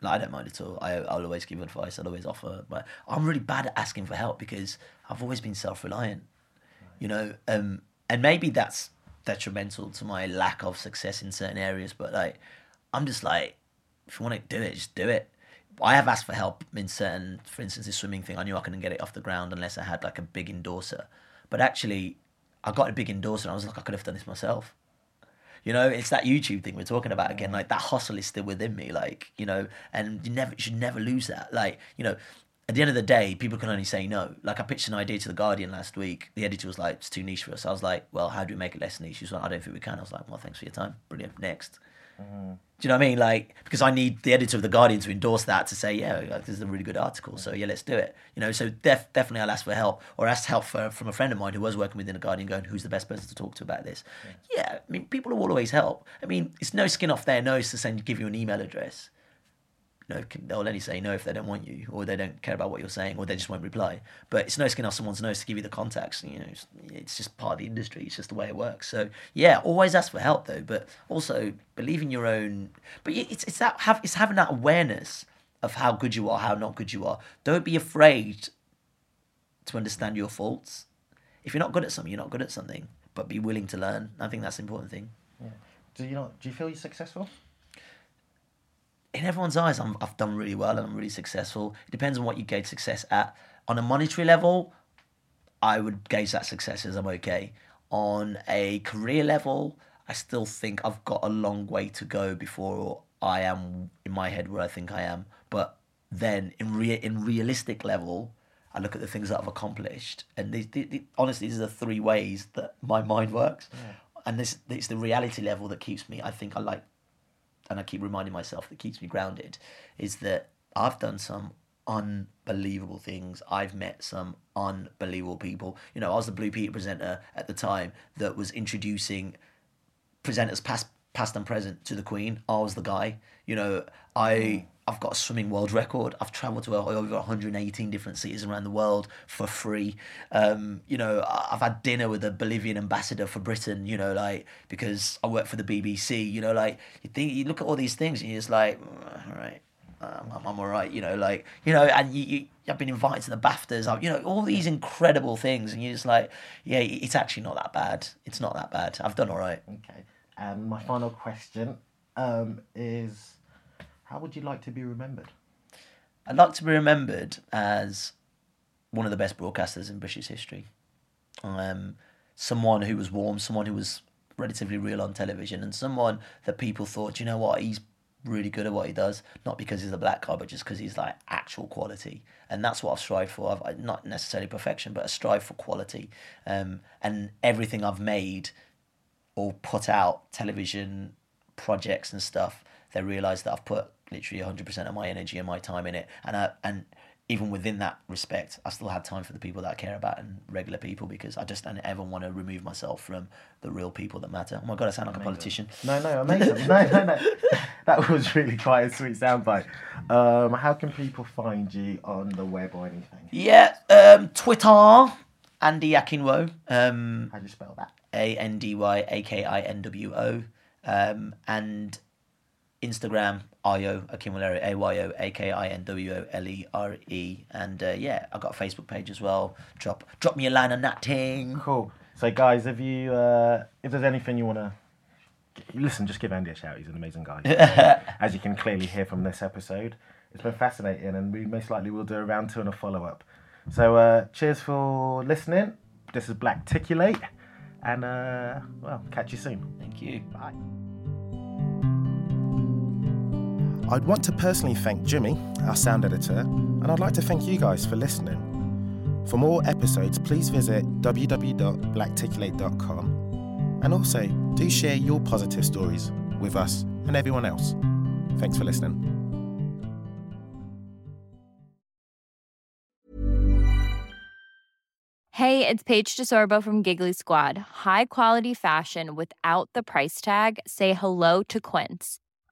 C: Like, I don't mind at all. I, I'll always give advice. I'll always offer. But I'm really bad at asking for help because I've always been self-reliant. You know, um, and maybe that's detrimental to my lack of success in certain areas. But like, I'm just like, if you want to do it, just do it. I have asked for help in certain, for instance, this swimming thing. I knew I couldn't get it off the ground unless I had like a big endorser. But actually, I got a big endorser, and I was like, I could have done this myself. You know, it's that YouTube thing we're talking about again. Like that hustle is still within me. Like you know, and you never you should never lose that. Like you know, at the end of the day, people can only say no. Like I pitched an idea to the Guardian last week. The editor was like, "It's too niche for us." I was like, "Well, how do we make it less niche?" She was like, "I don't think we can." I was like, "Well, thanks for your time. Brilliant. Next." Mm-hmm. Do you know what I mean? Like, because I need the editor of the Guardian to endorse that to say, yeah, like, this is a really good article. So yeah, let's do it. You know, so def- definitely I'll ask for help or ask help for, from a friend of mine who was working within the Guardian, going, who's the best person to talk to about this? Yeah, I mean, people will always help. I mean, it's no skin off their nose to send give you an email address. You know, they'll only say no if they don't want you, or they don't care about what you're saying, or they just won't reply. But it's no skin off someone's nose to give you the contacts. You know, it's, it's just part of the industry. It's just the way it works. So yeah, always ask for help though, but also believe in your own. But it's it's that have it's having that awareness of how good you are, how not good you are. Don't be afraid to understand your faults. If you're not good at something, you're not good at something. But be willing to learn. I think that's the important thing. Yeah.
B: Do you not? Do you feel you're successful?
C: In everyone's eyes, I'm, I've done really well and I'm really successful. It depends on what you gauge success at. On a monetary level, I would gauge that success as I'm okay. On a career level, I still think I've got a long way to go before I am in my head where I think I am. But then in rea- in realistic level, I look at the things that I've accomplished, and these, the the- honestly, these are the three ways that my mind works. And this it's the reality level that keeps me. I think I like and I keep reminding myself that keeps me grounded is that I've done some unbelievable things. I've met some unbelievable people. You know, I was the Blue Peter presenter at the time that was introducing presenters past past and present to the Queen. I was the guy. You know, I I've got a swimming world record. I've travelled to over 118 different cities around the world for free. Um, you know, I've had dinner with a Bolivian ambassador for Britain. You know, like because I work for the BBC. You know, like you think you look at all these things and you're just like, "Mm, all right. Um, I'm, I'm all right, you know, like you know, and you, you I've been invited to the Baftas, you know, all these incredible things, and you're just like, yeah, it's actually not that bad. It's not that bad. I've done all right.
B: Okay. And my final question um, is, how would you like to be remembered?
C: I'd like to be remembered as one of the best broadcasters in British history. Um, someone who was warm, someone who was relatively real on television, and someone that people thought, you know what, he's really good at what he does, not because he's a black guy, but just because he's like actual quality. And that's what I've strived for. I've not necessarily perfection, but I strive for quality. Um, and everything I've made or put out television projects and stuff, they realise that I've put literally 100% of my energy and my time in it. And I, and even within that respect, I still have time for the people that I care about and regular people because I just don't ever want to remove myself from the real people that matter. Oh my God, I sound like a politician.
B: No, no, amazing. no, no, no. That was really quite a sweet soundbite. Um, how can people find you on the web or anything?
C: Yeah, um, Twitter, Andy Akinwo. Um,
B: How do you spell that?
C: A N D Y A K I N W O. Um, and Instagram, Ayo Akinwolere, A Y O A K I N W O L E R E. And uh, yeah, I've got a Facebook page as well. Drop drop me a line on that thing.
B: Cool. So, guys, if you uh, if there's anything you want to listen, just give Andy a shout. He's an amazing guy. As you can clearly hear from this episode, it's been fascinating, and we most likely will do a round two and a follow up. So, uh, cheers for listening. This is Blackticulate, and uh, well, catch you soon.
C: Thank you.
B: Bye.
A: I'd want to personally thank Jimmy, our sound editor, and I'd like to thank you guys for listening. For more episodes, please visit www.blackticulate.com and also do share your positive stories with us and everyone else. Thanks for listening.
E: Hey, it's Paige DeSorbo from Giggly Squad. High quality fashion without the price tag. Say hello to Quince.